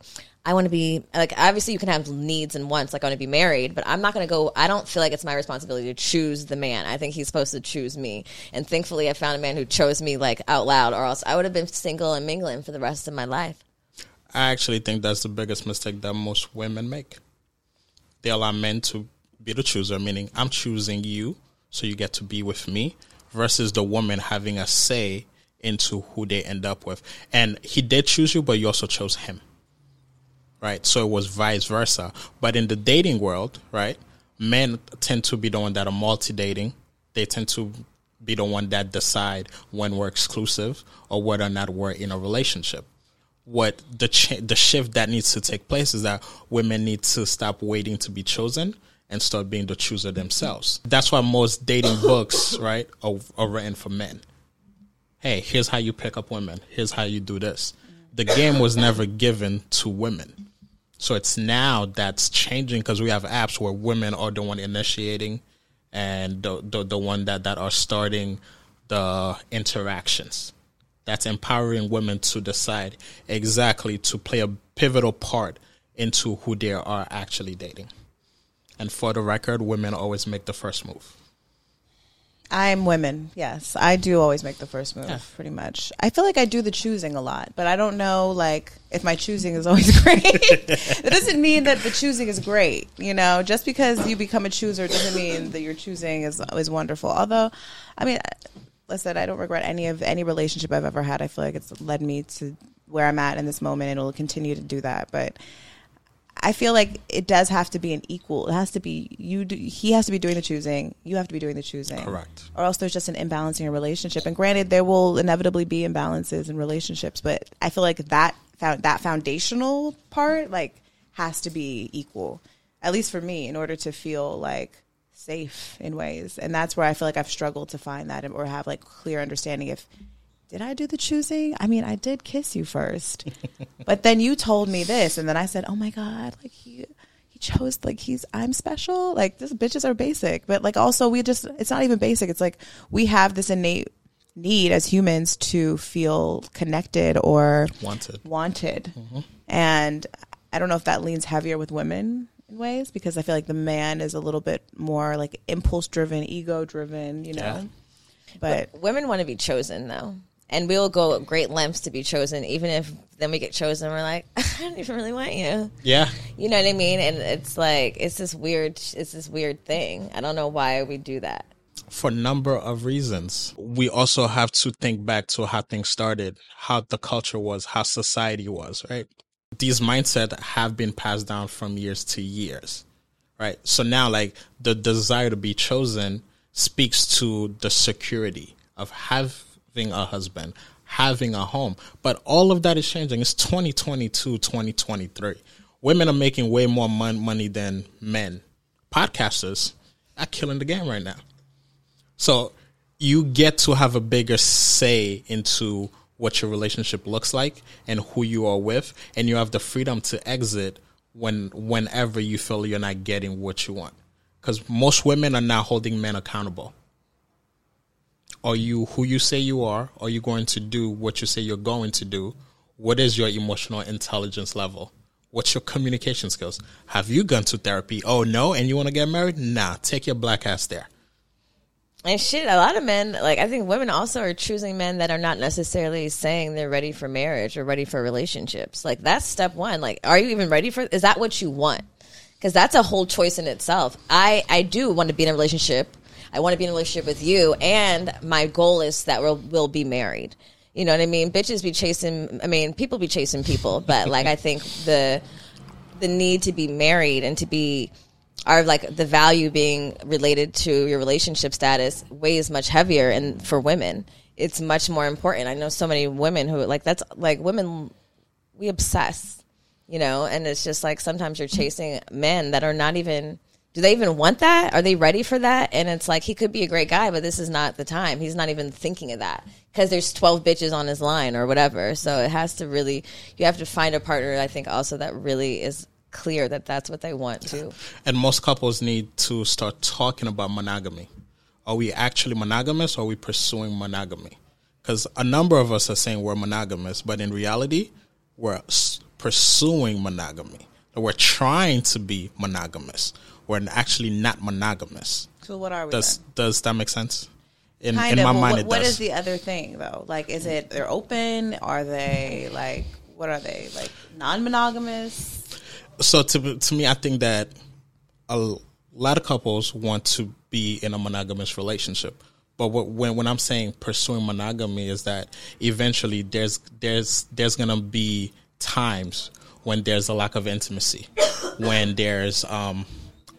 I want to be like obviously you can have needs and wants like I want to be married, but I'm not going to go I don't feel like it's my responsibility to choose the man. I think he's supposed to choose me. And thankfully I found a man who chose me like out loud or else I would have been single and mingling for the rest of my life. I actually think that's the biggest mistake that most women make. They allow men to be the chooser, meaning I'm choosing you, so you get to be with me, versus the woman having a say into who they end up with. And he did choose you, but you also chose him. Right? So it was vice versa. But in the dating world, right, men tend to be the one that are multi dating. They tend to be the one that decide when we're exclusive or whether or not we're in a relationship what the ch- the shift that needs to take place is that women need to stop waiting to be chosen and start being the chooser themselves. That's why most dating books, right, are, are written for men. Hey, here's how you pick up women. Here's how you do this. The game was never given to women. So it's now that's changing because we have apps where women are the one initiating and the, the, the one that, that are starting the interactions that's empowering women to decide exactly to play a pivotal part into who they are actually dating. And for the record, women always make the first move. I'm women. Yes, I do always make the first move. Yeah. Pretty much. I feel like I do the choosing a lot, but I don't know like if my choosing is always great. it doesn't mean that the choosing is great. You know, just because you become a chooser doesn't mean that your choosing is is wonderful. Although, I mean, listen, I don't regret any of any relationship I've ever had. I feel like it's led me to where I'm at in this moment, and it'll continue to do that. But I feel like it does have to be an equal. It has to be you. Do, he has to be doing the choosing. You have to be doing the choosing. Correct. Or else there's just an imbalance in your relationship. And granted, there will inevitably be imbalances in relationships, but I feel like that found that foundational part like has to be equal. At least for me, in order to feel like safe in ways. And that's where I feel like I've struggled to find that or have like clear understanding if did I do the choosing? I mean, I did kiss you first. but then you told me this and then I said, "Oh my god, like he he chose like he's I'm special. Like this bitches are basic." But like also we just it's not even basic. It's like we have this innate need as humans to feel connected or Wanted. wanted. Mm-hmm. And I don't know if that leans heavier with women in ways because I feel like the man is a little bit more like impulse driven, ego driven, you know. Yeah. But Women want to be chosen though. And we'll go great lengths to be chosen, even if then we get chosen. We're like, I don't even really want you. Yeah. You know what I mean? And it's like it's this weird, it's this weird thing. I don't know why we do that. For a number of reasons. We also have to think back to how things started, how the culture was, how society was, right? These mindset have been passed down from years to years, right? So now, like, the desire to be chosen speaks to the security of having a husband, having a home. But all of that is changing. It's 2022, 2023. Women are making way more mon- money than men. Podcasters are killing the game right now. So you get to have a bigger say into what your relationship looks like and who you are with, and you have the freedom to exit when whenever you feel you're not getting what you want. Because most women are not holding men accountable. Are you who you say you are? Are you going to do what you say you're going to do? What is your emotional intelligence level? What's your communication skills? Have you gone to therapy? Oh no, and you want to get married? Nah, take your black ass there. And shit, a lot of men, like I think women also are choosing men that are not necessarily saying they're ready for marriage or ready for relationships. Like that's step one. Like, are you even ready for? Is that what you want? Because that's a whole choice in itself. I I do want to be in a relationship. I want to be in a relationship with you, and my goal is that we'll we'll be married. You know what I mean? Bitches be chasing. I mean, people be chasing people, but like I think the the need to be married and to be are like the value being related to your relationship status weighs much heavier and for women it's much more important. I know so many women who like that's like women we obsess, you know, and it's just like sometimes you're chasing men that are not even do they even want that? Are they ready for that? And it's like he could be a great guy, but this is not the time. He's not even thinking of that because there's 12 bitches on his line or whatever. So it has to really you have to find a partner I think also that really is clear that that's what they want too. And most couples need to start talking about monogamy. Are we actually monogamous or are we pursuing monogamy? Because a number of us are saying we're monogamous, but in reality, we're pursuing monogamy. We're trying to be monogamous. We're actually not monogamous. So what are we? Does then? does that make sense? In, Kind in of. my but mind, what, it does. is the other thing though? Like, is it they're open? Are they like what are they like non-monogamous? So to to me, I think that a lot of couples want to be in a monogamous relationship. But what, when when I'm saying pursuing monogamy is that eventually there's there's there's gonna be times when there's a lack of intimacy, when there's um,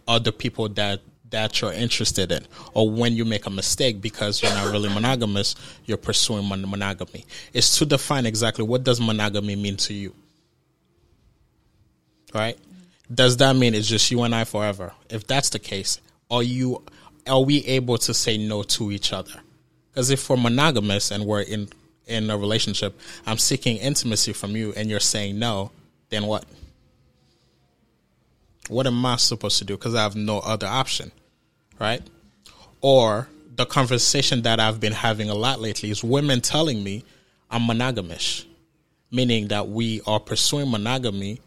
other people that that you're interested in, or when you make a mistake because you're not really monogamous, you're pursuing mon- monogamy. It's to define exactly what does monogamy mean to you right? Does that mean it's just you and I forever? If that's the case, are you are we able to say no to each other? Because if we're monogamous and we're in in a relationship, I'm seeking intimacy from you, and you're saying no, then what? What am I supposed to do? Because I have no other option, right? Or the conversation that I've been having a lot lately is women telling me I'm monogamish, meaning that we are pursuing monogamy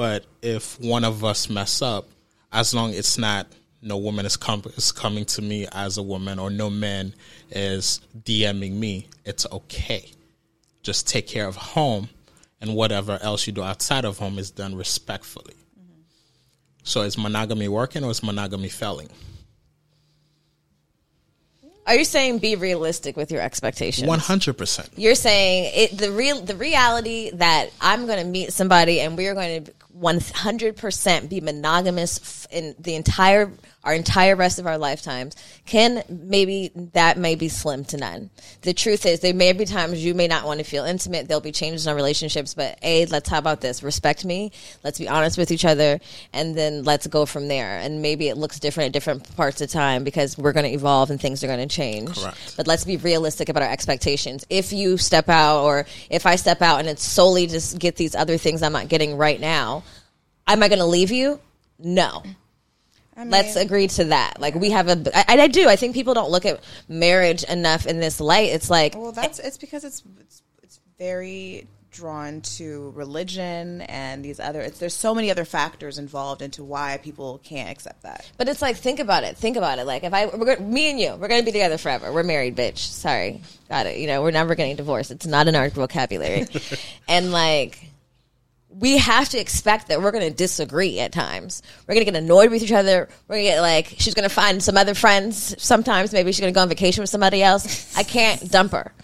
but if one of us mess up, as long it's not no woman is, com- is coming to me as a woman or no man is DMing me, it's okay. Just take care of home, and whatever else you do outside of home is done respectfully. So is monogamy working or is monogamy failing? Are you saying be realistic with your expectations? One hundred percent. You're saying it the real the reality that I'm going to meet somebody and we are going to 100% be monogamous in the entire our entire rest of our lifetimes can maybe that may be slim to none. The truth is there may be times you may not want to feel intimate there'll be changes in our relationships but a let's how about this? Respect me let's be honest with each other and then let's go from there. And maybe it looks different at different parts of time because we're going to evolve and things are going to change. Correct. but let's be realistic about our expectations. If you step out or if i step out and it's solely just get these other things i'm not getting right now am i going to leave you no I mean, let's agree to that like we have a I, I do i think people don't look at marriage enough in this light it's like Well, that's it's because it's it's, it's very drawn to religion and these other. It's, there's so many other factors involved into why people can't accept that. But it's like, think about it. Think about it. Like, if I, we're go- me and you, we're going to be together forever. We're married, bitch. Sorry. Got it. You know, we're never getting divorced. It's not in our vocabulary. and like, we have to expect that we're going to disagree at times. We're going to get annoyed with each other. We're going to get like, she's going to find some other friends sometimes. Maybe she's going to go on vacation with somebody else. I can't dump her.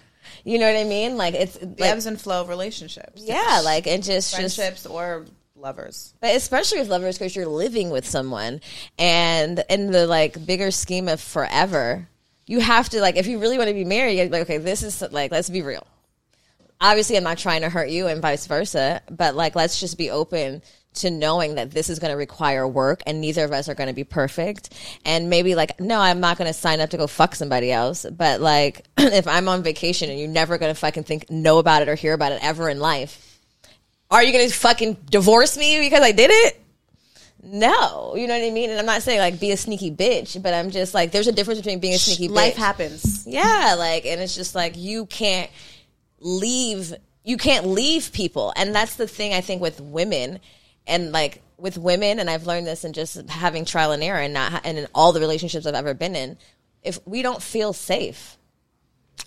You know what I mean? Like, it's The like, ebbs and flow of relationships, yeah, like, and just, just, friendships or lovers. but especially with lovers because you're living with someone and in the like bigger scheme of forever you have to like if you really want to be married you're like okay this is like let's be real obviously i'm not trying to hurt you and vice versa but like let's just be open to knowing that this is going to require work and neither of us are going to be perfect and maybe like no i'm not going to sign up to go fuck somebody else but like if i'm on vacation and you're never going to fucking think know about it or hear about it ever in life are you gonna fucking divorce me because I did it? No, you know what I mean. And I'm not saying like be a sneaky bitch, but I'm just like there's a difference between being a sneaky Life bitch. happens. Yeah, like, and it's just like you can't leave. You can't leave people, and that's the thing I think with women, and like with women, and I've learned this in just having trial and error, and not and in all the relationships I've ever been in. If we don't feel safe,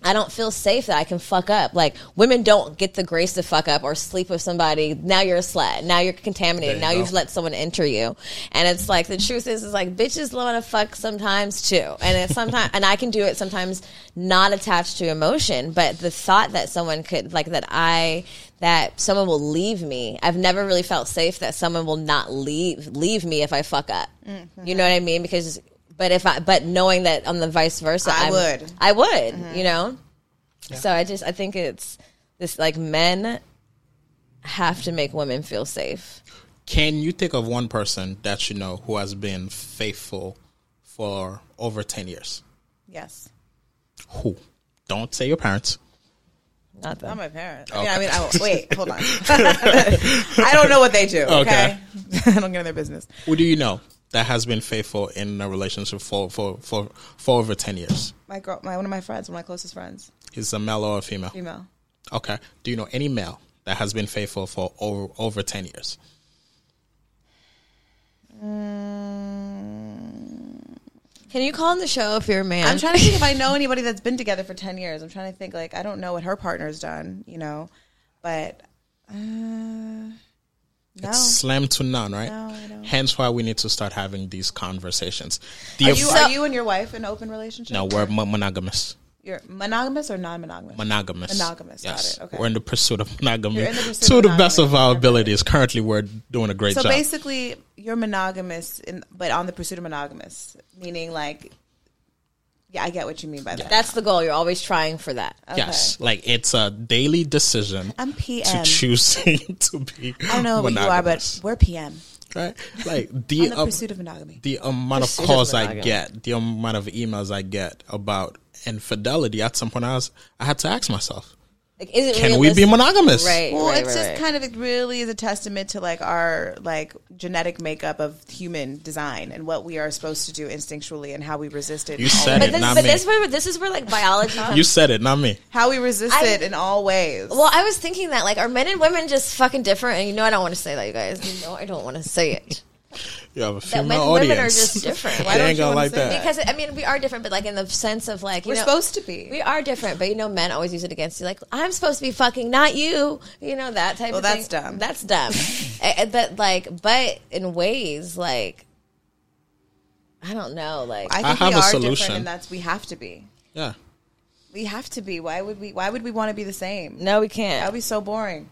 I don't feel safe that I can fuck up. Like women don't get the grace to fuck up or sleep with somebody. Now you're a slut. Now you're contaminated. There now you you've let someone enter you. And it's like the truth is is like bitches want to fuck sometimes too. And it's sometimes and I can do it sometimes not attached to emotion, but the thought that someone could like that I that someone will leave me. I've never really felt safe that someone will not leave leave me if I fuck up. Mm-hmm. You know what I mean? Because but if I but knowing that on the vice versa, I I'm- would. I would, mm-hmm. you know? So I just I think it's this like men have to make women feel safe. Can you think of one person that you know who has been faithful for over 10 years? Yes. Who? Don't say your parents. Not them. Not my parents. I mean, I mean, I, wait, hold on. I don't know what they do. Okay, I don't get in their business. Who do you know that has been faithful in a relationship for for for, for over 10 years? My girl, my one of my friends, one of my closest friends, He's a male or a female? female. Okay. Do you know any male that has been faithful for over over 10 years? Can you call on the show if you're a man? I'm trying to think if I know anybody that's been together for ten years. I'm trying to think like I don't know what her partner's done, you know, but uh, no. It's slim to none, right? No. Hence why we need to start having these conversations. The Are you, So- are you and your wife in an open relationship? no, we're mo- monogamous. You're monogamous or non-monogamous? Monogamous. Monogamous, got Yes. it, okay. We're in the pursuit of monogamy the pursuit to of the best of our abilities. Currently, we're doing a great so job. So basically, you're monogamous, in, but on the pursuit of monogamous, meaning like, yeah, I get what you mean by that. That's the goal. You're always trying for that. Yes, like it's a daily decision I'm PM. to choosing to be. I don't know what you are, but we're PM right, like on the the um, pursuit of monogamy. the amount of Pursuit of calls I monogamy. get, the amount of emails I get about infidelity. At some point, I was I had to ask myself, Like, is it can we be monogamous? Right. Well, right, it's right, just right. kind of it really is a testament to like our like genetic makeup of human design and what we are supposed to do instinctually and how we resist it. You in all said But it, this, not but me. this, where, this is where like biology. Comes. You said it, not me. how we resist I- it in all ways. well, I was thinking that like are men and women just fucking different? And you know I don't want to say that, you guys. You know I don't want to say it. You have a That female men, audience. women are just different. Why they don't ain't you gonna like that. that? Because I mean, we are different, but like in the sense of like you we're know, supposed to be. We are different, but you know, men always use it against you. Like I'm supposed to be fucking, not you. You know that type Well, of that's thing. dumb. That's dumb. Eh, eh, but like, but in ways like, I don't know. Like, I I think have we a are solution. different, and that's we have to be. Yeah. We have to be. Why would we? Why would we want to be the same? no, we can't. That would be so boring.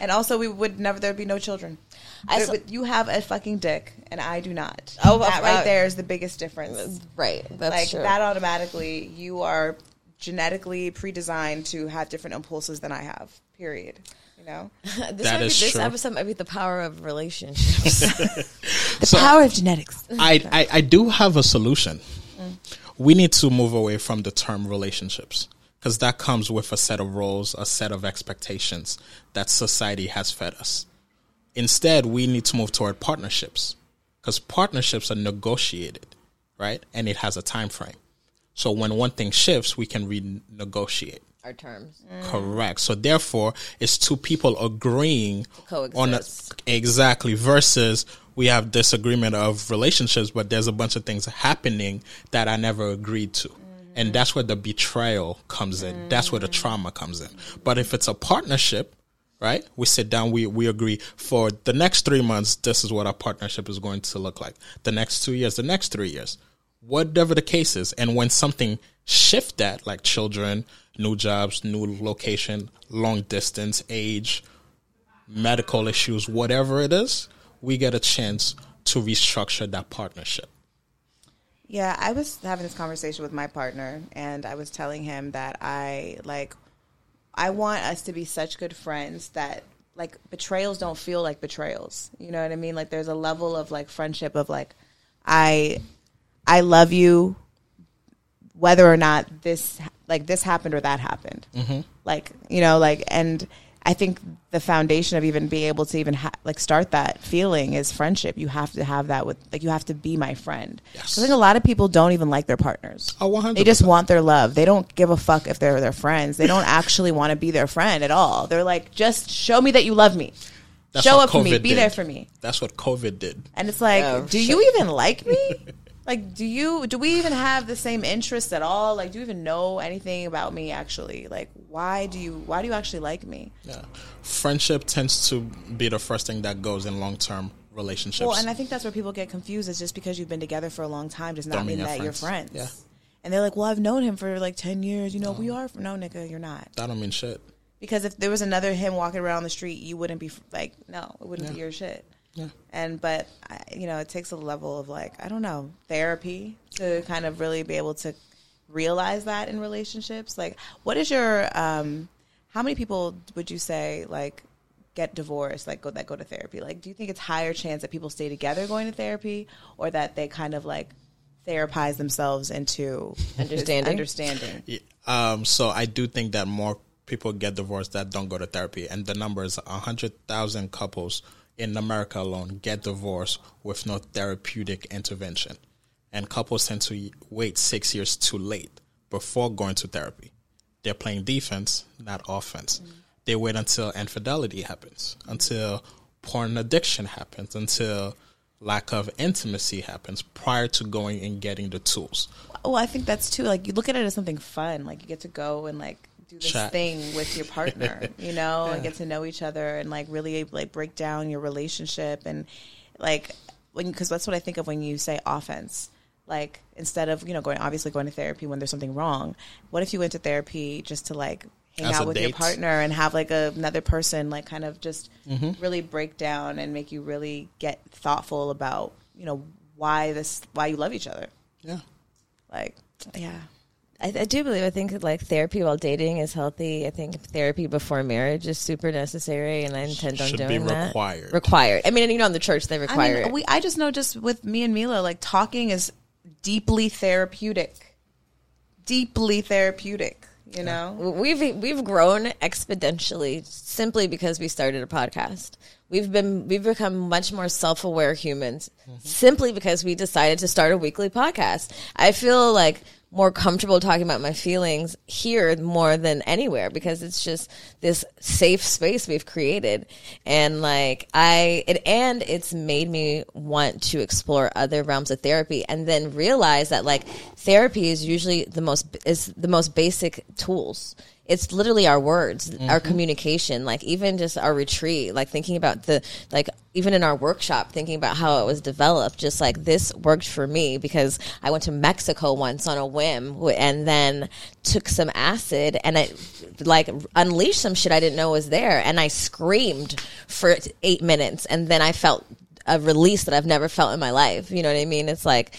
And also, we would never. There'd be no children. I But- but you have a fucking dick, and I do not. Oh, that uh, right uh, there is the biggest difference. right. That's like true. that automatically, you are genetically pre-designed to have different impulses than I have. Period. You know, this That might be, is this true. episode might be the power of relationships. the So- power of genetics. I, I, I do have a solution. We need to move away from the term relationships because that comes with a set of roles, a set of expectations that society has fed us. Instead, we need to move toward partnerships because partnerships are negotiated, right? And it has a time frame. So when one thing shifts, we can renegotiate. Our terms. Mm. Correct. So therefore, it's two people agreeing on a, exactly versus we have disagreement of relationships, but there's a bunch of things happening that I never agreed to. And mm-hmm. that's where the betrayal comes in. That's where the mm. trauma comes in. But if it's a partnership, right? We sit down, we, we agree for the next three months, this is what our partnership is going to look like. The next two years, the next three years, whatever the case is. And when something shift that, like children, new jobs, new location, long distance, age, medical issues, whatever it is, we get a chance to restructure that partnership. Yeah, I was having this conversation with my partner, and I was telling him that I like, I want us to be such good friends that like betrayals don't feel like betrayals. You know what I mean? Like there's a level of like friendship of like, I, I love you, whether or not this like this happened or that happened. Mm-hmm. Like you know, like and. I think the foundation of even being able to even ha- like start that feeling is friendship. You have to have that with like you have to be my friend. Yes. I think a lot of people don't even like their partners. Oh, 100%. They just want their love. They don't give a fuck if they're their friends. They don't actually want to be their friend at all. They're like, just show me that you love me. That's show what up for me. Be did. there for me. That's what COVID did. And it's like, Oh, do shit. you even like me? like, do you? Do we even have the same interests at all? Like, do you even know anything about me? Actually, like, why do you? Why do you actually like me? Yeah. Friendship tends to be the first thing that goes in long term relationships. Well, and I think that's where people get confused. Is just because you've been together for a long time does not Don't mean, mean that you're friends. friends. Yeah. And they're like, well, I've known him for like ten years. You know, we are. No, nigga, you're not. that don't mean shit. Because if there was another him walking around the street, you wouldn't be like, no, it wouldn't be your shit. Yeah. And but I- you know, it takes a level of like I don't know therapy to kind of really be able to realize that in relationships? Like, what is your um, how many people would you say like get divorced, like go that go to therapy? Like, do you think it's higher chance that people stay together going to therapy, or that they kind of like therapize themselves into Understanding. Understanding. Yeah, Um, so I do think that more people get divorced that don't go to therapy, and the number is hundred thousand couples in America alone get divorced with no therapeutic intervention, and couples tend to wait six years too late before going to therapy. They're playing defense, not offense. Mm-hmm. They wait until infidelity happens, until porn addiction happens, until lack of intimacy happens prior to going and getting the tools. Well, I think that's too. Like you look at it as something fun. Like you get to go and like do this thing with your partner, you know, and get to know each other and like really like break down your relationship and like when because that's what I think of when you say offense. Like instead of you know going obviously going to therapy when there's something wrong, what if you went to therapy just to like hang As out with your partner and have like a, another person like kind of just Mm-hmm. really break down and make you really get thoughtful about you know why this why you love each other Yeah. like yeah I, I do believe. I think like therapy while dating is healthy. I think therapy before marriage is super necessary, and I intend on Should be doing that. required. Required. I mean, you know, in the church they I require mean, it. we I just know just with me and Mila, like talking is deeply therapeutic. Deeply therapeutic, you know? we've we've grown exponentially simply because we started a podcast. We've been we've become much more self aware humans mm-hmm. simply because we decided to start a weekly podcast. I feel like more comfortable talking about my feelings here more than anywhere because it's just this safe space we've created. And like I it and it's made me want to explore other realms of therapy and then realize that like therapy is usually the most is the most basic tools it's literally our words our mm-hmm. communication like even just our retreat like thinking about the like even in our workshop thinking about how it was developed just like this worked for me because i went to mexico once on a whim and then took some acid and i like unleashed some shit i didn't know was there and i screamed for eight minutes and then i felt a release that i've never felt in my life you know what i mean? It's like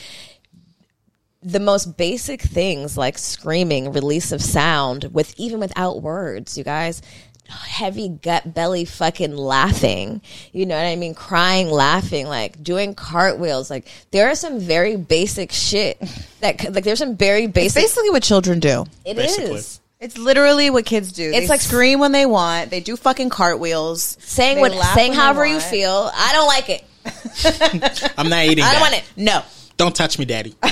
the most basic things like screaming, release of sound with even without words, you guys. Heavy gut belly fucking laughing. You know what I mean? Crying, laughing, like doing cartwheels. Like there are some very basic shit that like there's some very It's basic basically what children do. It Basically. is. It's literally what kids do. It's they like- scream when they want. They do fucking cartwheels. Saying They what laugh saying however you feel. I don't like it. I'm not eating I don't want it. No. Don't touch me, daddy.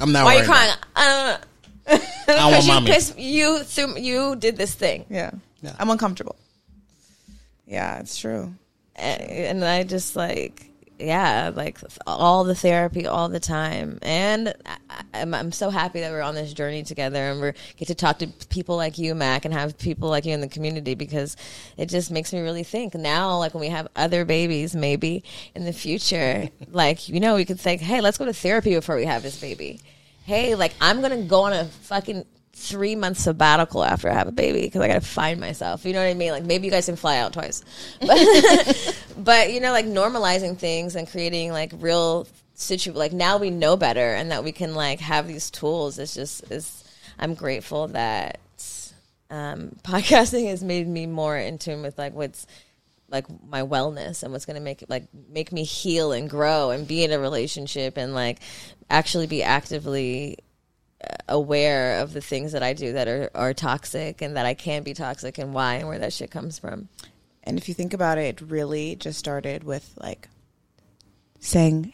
I'm not Why are you crying? about I don't know. it. Want Because you, mommy. 'cause you, threw- you did this thing. Yeah. Yeah. I'm uncomfortable. Yeah, it's true. and and I just like yeah, like all the therapy all the time, and I, I'm I'm so happy that we're on this journey together, and we get to talk to people like you, Mac, and have people like you in the community because it just makes me really think now, like when we have other babies, maybe in the future, like you know, we could think, hey, let's go to therapy before we have this baby. Hey, like I'm gonna go on a fucking three month sabbatical after I have a baby because I gotta find myself. You know what I mean? Like maybe you guys can fly out twice, but, but you know, like normalizing things and creating like real situ. Like now we know better, and that we can like have these tools. It's just is. I'm grateful that um, podcasting has made me more in tune with like what's like my wellness and what's going to make like make me heal and grow and be in a relationship and like actually be actively aware of the things that I do that are, are toxic and that I can be toxic and why and where that shit comes from. And if you think about it, it really just started with like saying,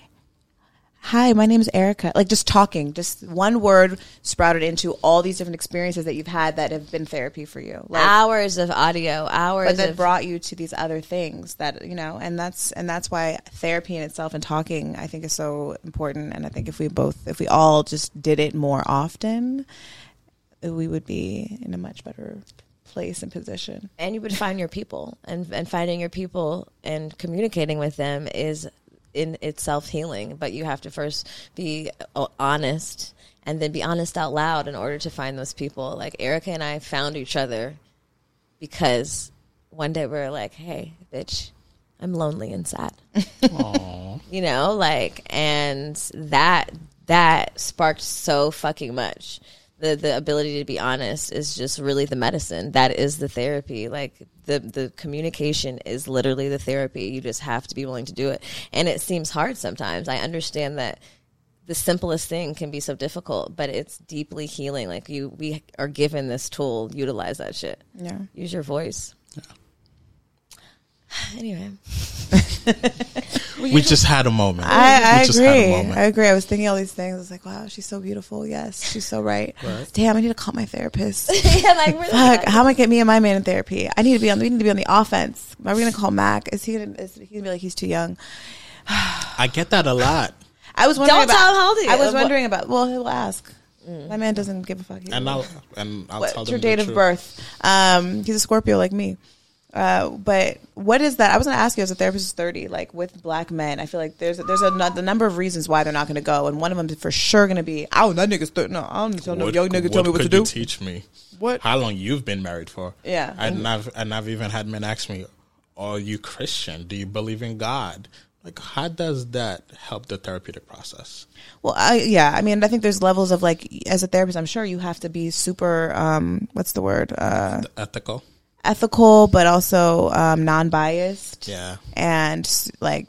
Hi, my name is Erica. Like just talking, just one word sprouted into all these different experiences that you've had that have been therapy for you. Like, hours of audio, hours but that of brought you to these other things that you know and that's and that's why therapy in itself and talking i think is so important and i think if we both if we all just did it more often we would be in a much better place and position and you would find your people and and finding your people and communicating with them is in itself healing but you have to first be uh, honest and then be honest out loud in order to find those people. Like erica and i found each other because one day we were like hey bitch i'm lonely and sad. You know like and that that sparked so fucking much. The the ability to be honest is just really the medicine. That is the therapy. Like the the communication is literally the therapy. You just have to be willing to do it. And it seems hard sometimes. I understand that the simplest thing can be so difficult, but it's deeply healing. Like you we are given this tool, utilize that shit. Yeah. Use your voice. Anyway. We just had a moment. I, I we just had a agree. moment. I agree. I was thinking all these things. I was like, wow, she's so beautiful. Yes, she's so right. Right. Damn, I need to call my therapist. yeah, like really Fuck, how am I gonna get me and my man in therapy? I need to be on. We need to be on the offense. Are we gonna call Mac? Is he gonna? Is he gonna be like he's too young? I get that a lot. I was wondering. Don't about, tell him how old I was is. wondering about. Well, he'll ask. My man doesn't give a fuck. And I'll and I'll tell What's them your date the of truth. birth? Um, he's a Scorpio like me. Uh, but what is that? I was going to ask you as a therapist is 30, like with black men, I feel like there's, there's a, nu- the number of reasons why they're not going to go. And one of them is for sure going to be, oh, that nigga's 30. No, I don't tell no What- young nigga tell me what to could do. you teach me? What? How long you've been married for? Yeah. And I've and I've even had men ask me, "Are you Christian? Do you believe in God?" Like, how does that help the therapeutic process? Well, I, yeah, I mean, I think there's levels of like, as a therapist, I'm sure you have to be super, um, what's the word? Uh, The ethical? Ethical, but also, um, non-biased. Yeah. and like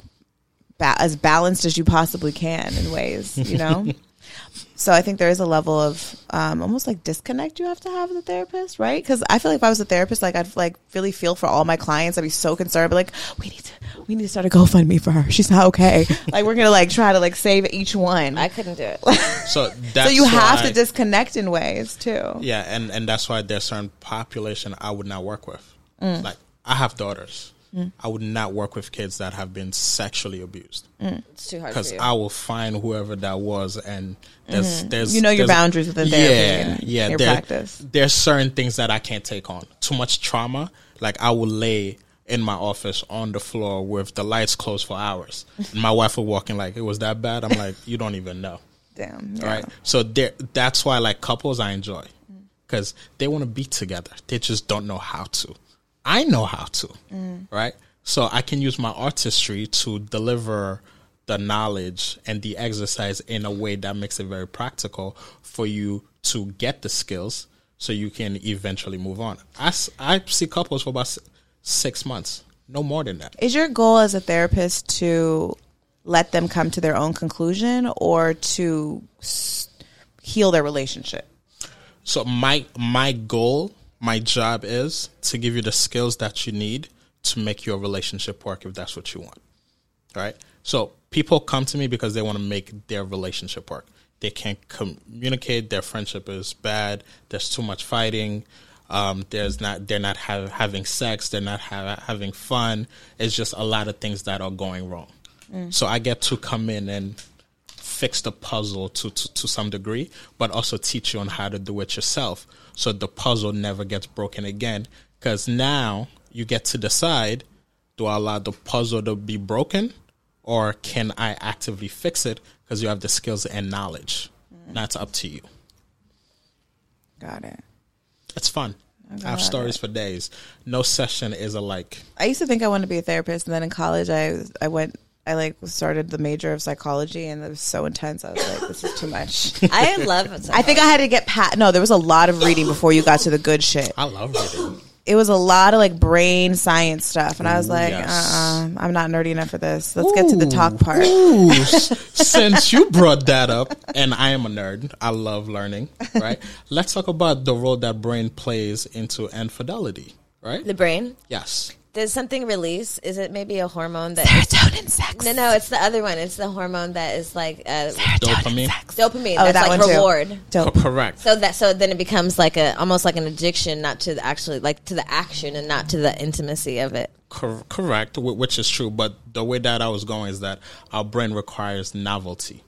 ba- as balanced as you possibly can in ways, you know. so I think there is a level of um, almost like disconnect you have to have with a therapist, right? Because I feel like if I was a therapist, like I'd like really feel for all my clients. I'd be so concerned, but like we need to we need to start a GoFundMe for her. She's not okay. like we're gonna like try to like save each one. I couldn't do it. So that's so you have why- to disconnect in ways too. Yeah, and and that's why there's certain population I would not work with. Mm. Like I have daughters. I would not work with kids that have been sexually abused It's too hard because. I will find whoever that was, and there's there's Mm-hmm. You know your there's- boundaries within therapy Yeah, yeah. your there- practice. There's certain things that I can't take on. Too much trauma. Like I will lay in my office on the floor with the lights closed for hours. And my wife will walk in like, "It was that bad." I'm like, "You don't even know." Damn. yeah. right? So there, that's why like couples I enjoy mm. because they want to be together. They just don't know how to. I know how to, mm. right? So I can use my artistry to deliver the knowledge and the exercise in a way that makes it very practical for you to get the skills so you can eventually move on. i see couples for about six months, no more than that. Is your goal as a therapist to let them come to their own conclusion or to heal their relationship? So my my goal, my job is to give you the skills that you need to make your relationship work if that's what you want. Right? So people come to me because they want to make their relationship work. They can't communicate, their friendship is bad, there's too much fighting. Um, there's not they're not ha- having sex, they're not ha- having fun. It's just a lot of things that are going wrong. So I get to come in and fix the puzzle to, to, to some degree, but also teach you on how to do it yourself so the puzzle never gets broken again. Because now you get to decide do I allow the puzzle to be broken or can I actively fix it because you have the skills and knowledge? That's up to you. Got it. It's fun. I have stories for days. No session is alike. I used to think I wanted to be a therapist, and then in college, I I went. I like started the major of psychology, and it was so intense. I was like, "This is too much." I love it. I think I had to get pat. No, there was a lot of reading before you got to the good shit. I love reading. It was a lot of like brain science stuff, and I was like, yes. uh, uh I'm not nerdy enough for this. Let's get to the talk part. Ooh, since you brought that up, and I am a nerd, I love learning, right? Let's talk about the role that brain plays into infidelity, right? the brain. Yes. Does something release? Is it maybe a hormone that? Serotonin sex. no, no, it's the other one. It's the hormone that is like uh, Dopamine. dopamine. Oh, that's that like one too. reward. Co- Dope. correct. So that so then it becomes like a almost like an addiction, not to the actually like to the action and not to the intimacy of it. Cor- correct, wh- which is true. But the way that I was going is that our brain requires novelty.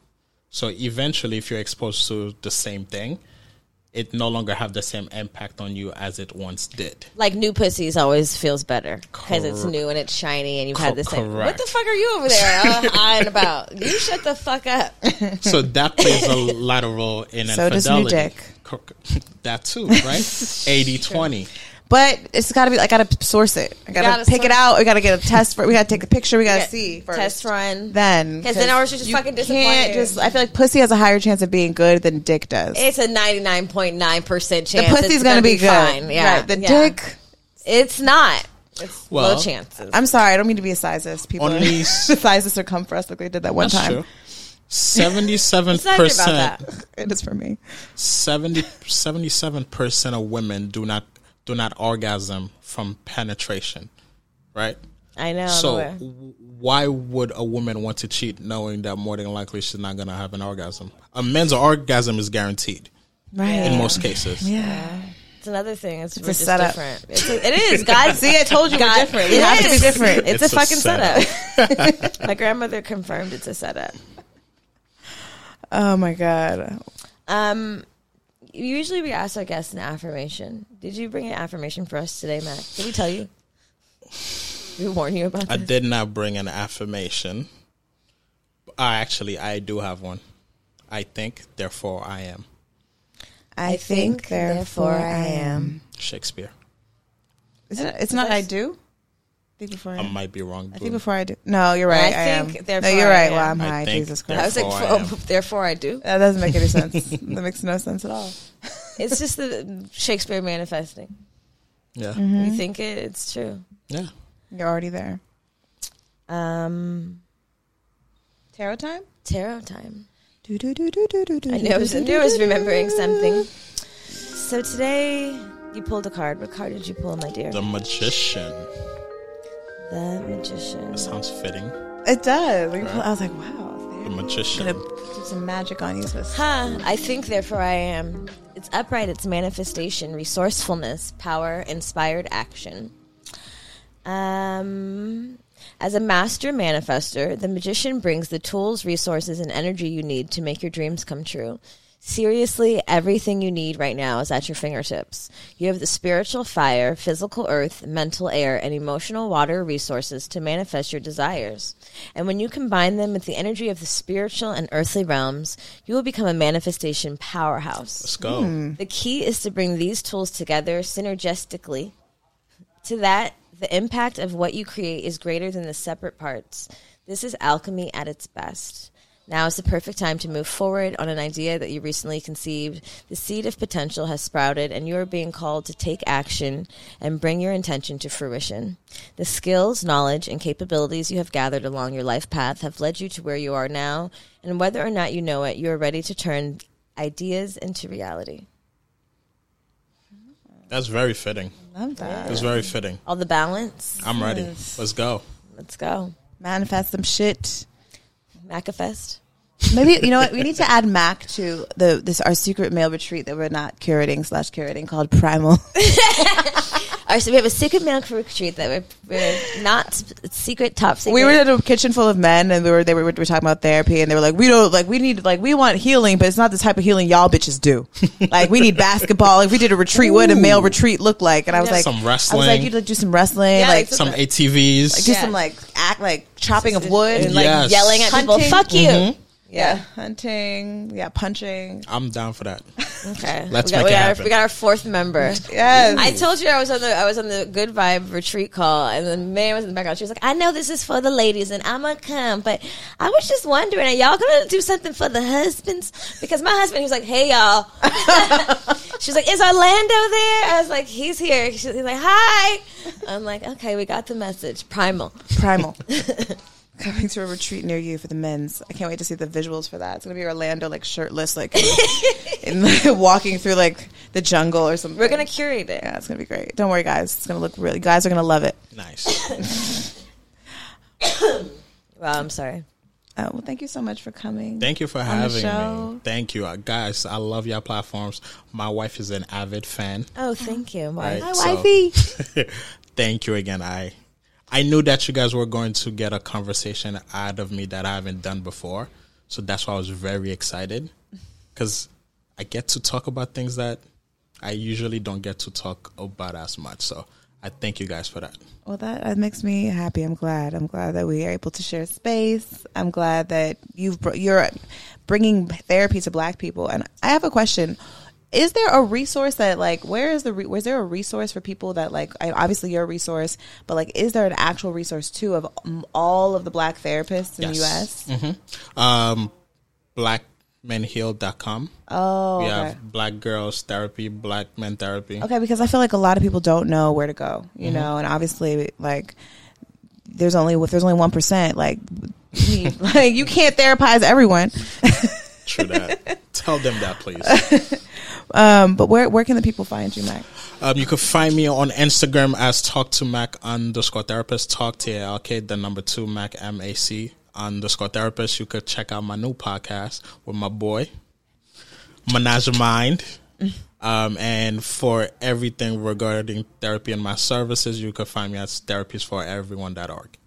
So eventually, if you're exposed to the same thing, it no longer have the same impact on you as it once did. Like new pussies always feels better because it's new and it's shiny and you've Co- had the same. What the fuck are you over there uh, eyeing about? You shut the fuck up. So that plays a lot of role in So does new infidelity. dick. That too, right? 80-20. But it's got to be. I got to source it. I got gotta to pick it out. We got to get a test. For, we got to take a picture. We got to see first. test run. Then because then ours is just you fucking can't. Just, I feel like pussy has a higher chance of being good than dick does. It's a ninety nine point nine percent chance. the chance. pussy's it's gonna, be, good. Fine. Yeah, Right. The yeah. dick. It's not. It's low chances. I'm sorry. I don't mean to be a sizist. People Only the s- are come for us like they did that one That's time. true. Seventy-seven It's not even about percent. It is for me. 77 percent of women do not do not orgasm from penetration, right? I know. So w- why would a woman want to cheat knowing that more than likely she's not going to have an orgasm? A man's orgasm is guaranteed Right. in most cases. Yeah. It's another thing. It's, we're a just setup. different. It's a, it is. God, See, I told you we're God, different. We it have to be different. It's, It's a a fucking setup. setup. My grandmother confirmed it's a setup. Oh my god. Um, usually we ask our guests an affirmation. Did you bring an affirmation for us today, Matt? Did we tell you? Did we warn you about I this? did not bring an affirmation. I actually I do have one. I think, therefore I am. I, think, therefore I am. Shakespeare. Is it? It's not. I do. I think before I. I might be wrong. I think before I do. No, you're right. I I, think am. therefore No, you're I right. am. Well, I'm I high. think Jesus I Christ. was like, Therefore I am. oh, therefore I do. That doesn't make any sense. that makes no sense at all. It's just the Shakespeare manifesting. yeah. Mm-hmm. You think it, it's true. Yeah. You're already there. Um, Tarot time. tarot time. Do, do, do, do, do, do, do, I knew I was, knew I was do, do, remembering something. So today you pulled a card. What card did you pull, my dear? The magician. The magician. That sounds fitting. It does. Like, Right. I was like, wow. The magician. gonna do some magic on you. So Huh. I think, therefore, I am. It's upright, it's manifestation, resourcefulness, power, inspired action. Um, as a master manifester, the magician brings the tools, resources, and energy you need to make your dreams come true. Seriously, everything you need right now is at your fingertips. You have the spiritual fire, physical earth, mental air, and emotional water resources to manifest your desires. And when you combine them with the energy of the spiritual and earthly realms, you will become a manifestation powerhouse. Let's go. Hmm. The key is to bring these tools together synergistically. To that, the impact of what you create is greater than the separate parts. This is alchemy at its best. Now is the perfect time to move forward on an idea that you recently conceived. The seed of potential has sprouted, and you are being called to take action and bring your intention to fruition. The skills, knowledge, and capabilities you have gathered along your life path have led you to where you are now, and whether or not you know it, you are ready to turn ideas into reality. That's very fitting. Love that. That's very fitting. All the balance. I'm ready. Yes. Let's go. Let's go. Manifest some shit. Macafest. Maybe you know what we need to add Mac to the this our secret male retreat that we're not curating slash curating called Primal. All right, so we have a secret male retreat that we're, we're not secret, top secret. we were in a kitchen full of men and we were they were, we were talking about therapy and they were like we don't like we need like we want healing but it's not the type of healing y'all bitches do. like we need basketball. If we did a retreat, what would a male retreat look like? And I was Yeah. like Some wrestling. I was like you'd like do some wrestling, Yeah, like like Some ATVs. do Yeah. some like act like chopping of wood, and like Yes. yelling at people. Fuck you. Yeah, hunting, yeah, punching. I'm down for that. Okay, Let's we got, make we it got happen. Our, we got our fourth member. Yes. I told you I was on the I was on the Good Vibe retreat call, and the man was in the background. She was like, "I know this is for the ladies, and I'm gonna come, but I was just wondering, are y'all gonna do something for the husbands? Because my husband, he was like, "Hey y'all," she was like, "Is Orlando there?" I was like, "He's here." She's like, "Hi." I'm like, "Okay, we got the message." Primal. Primal. Coming to a retreat near you for the men's. I can't wait to see the visuals for that. It's gonna be Orlando like shirtless, like in, like, walking through like the jungle or something. We're gonna curate it. Yeah, it's gonna be great. Don't worry, guys. It's gonna look really. Guys are gonna love it. Nice. Well, I'm sorry. Oh well, thank you so much for coming. Thank you for having me. Thank you, uh, guys. I love your platforms. My wife is an avid fan. Oh, thank you. Why? Right. Hi, So- wifey. Thank you again. I I knew that you guys were going to get a conversation out of me that I haven't done before, so that's why I was very excited because I get to talk about things that I usually don't get to talk about as much. So I thank you guys for that. Well, that, that makes me happy. I'm glad. I'm glad that we are able to share space. I'm glad that you've br- you're bringing therapy to Black people. And I have a question: is there a resource that like where is the re- was there a resource for people that like I, obviously you're a resource, but like is there an actual resource too of all of the black therapists in Yes. the U.S.? Um, blackmenheal.com. Oh, We okay. have black girls therapy, black men therapy. Okay, because I feel like a lot of people don't know where to go, you Mm-hmm. know, and obviously, like, there's only if there's only one percent, like, like you can't therapize everyone. True that. Tell them that, please. Um, but where where can the people find you, Mac? Um, you can find me on Instagram as talk to Mac underscore therapist, talk T A L K, the number two Mac M A C underscore therapist. You could check out my new podcast with my boy, Menage Mind. Um, and for everything regarding therapy and my services, you can find me at therapiesforeveryone.org.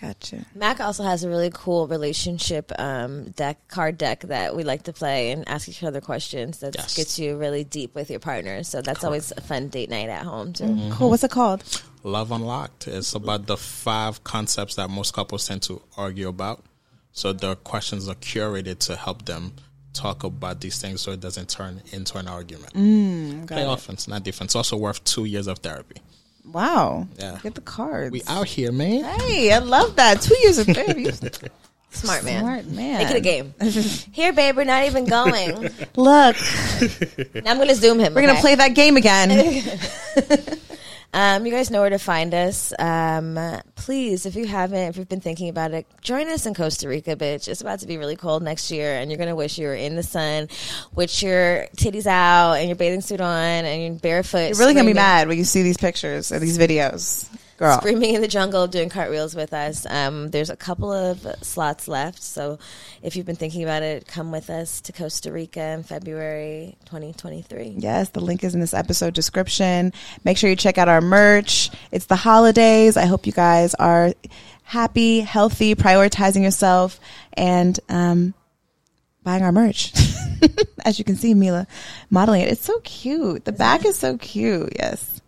Gotcha. Mac also has a really cool relationship um, deck, card deck that we like to play and ask each other questions. That Yes. gets you really deep with your partner. So that's always a fun date night at home too. Mm-hmm. Cool. What's it called? Love Unlocked. It's about the five concepts that most couples tend to argue about. So the questions are curated to help them talk about these things so it doesn't turn into an argument. Play offense, not defense. It's also worth two years of therapy. Wow. Yeah. Get the cards. We out here, man. Hey, I love that. Two years of therapy. Smart man. Smart man. Make it a game. Here, babe, we're not even going. Look, now I'm going to zoom him. we're gonna play that game again. Um, you guys know where to find us. Um, please, if you haven't, if you've been thinking about it, join us in Costa Rica, bitch. It's about to be really cold next year, and you're gonna wish you were in the sun with your titties out and your bathing suit on and barefoot. You're really gonna be mad when you see these pictures and these videos, girl. Screaming in the jungle, doing cartwheels with us. Um, there's a couple of slots left, so if you've been thinking about it, come with us to Costa Rica in February 2023. Yes, the link is in this episode description. Make sure you check out our merch. It's the holidays. I hope you guys are happy, healthy, prioritizing yourself, and um, buying our merch. As you can see, Mila modeling it. It's so cute. The back is so cute. Yes.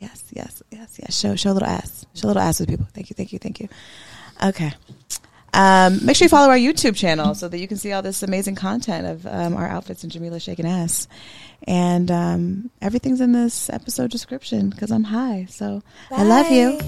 Yes, yes, yes, yes. Show show a little ass. Show a little ass with people. Thank you, thank you, thank you. Okay. Um, make sure you follow our YouTube channel so that you can see all this amazing content of um, our outfits and Jamila shaking ass. And um, everything's in this episode description because I'm high. So I love you.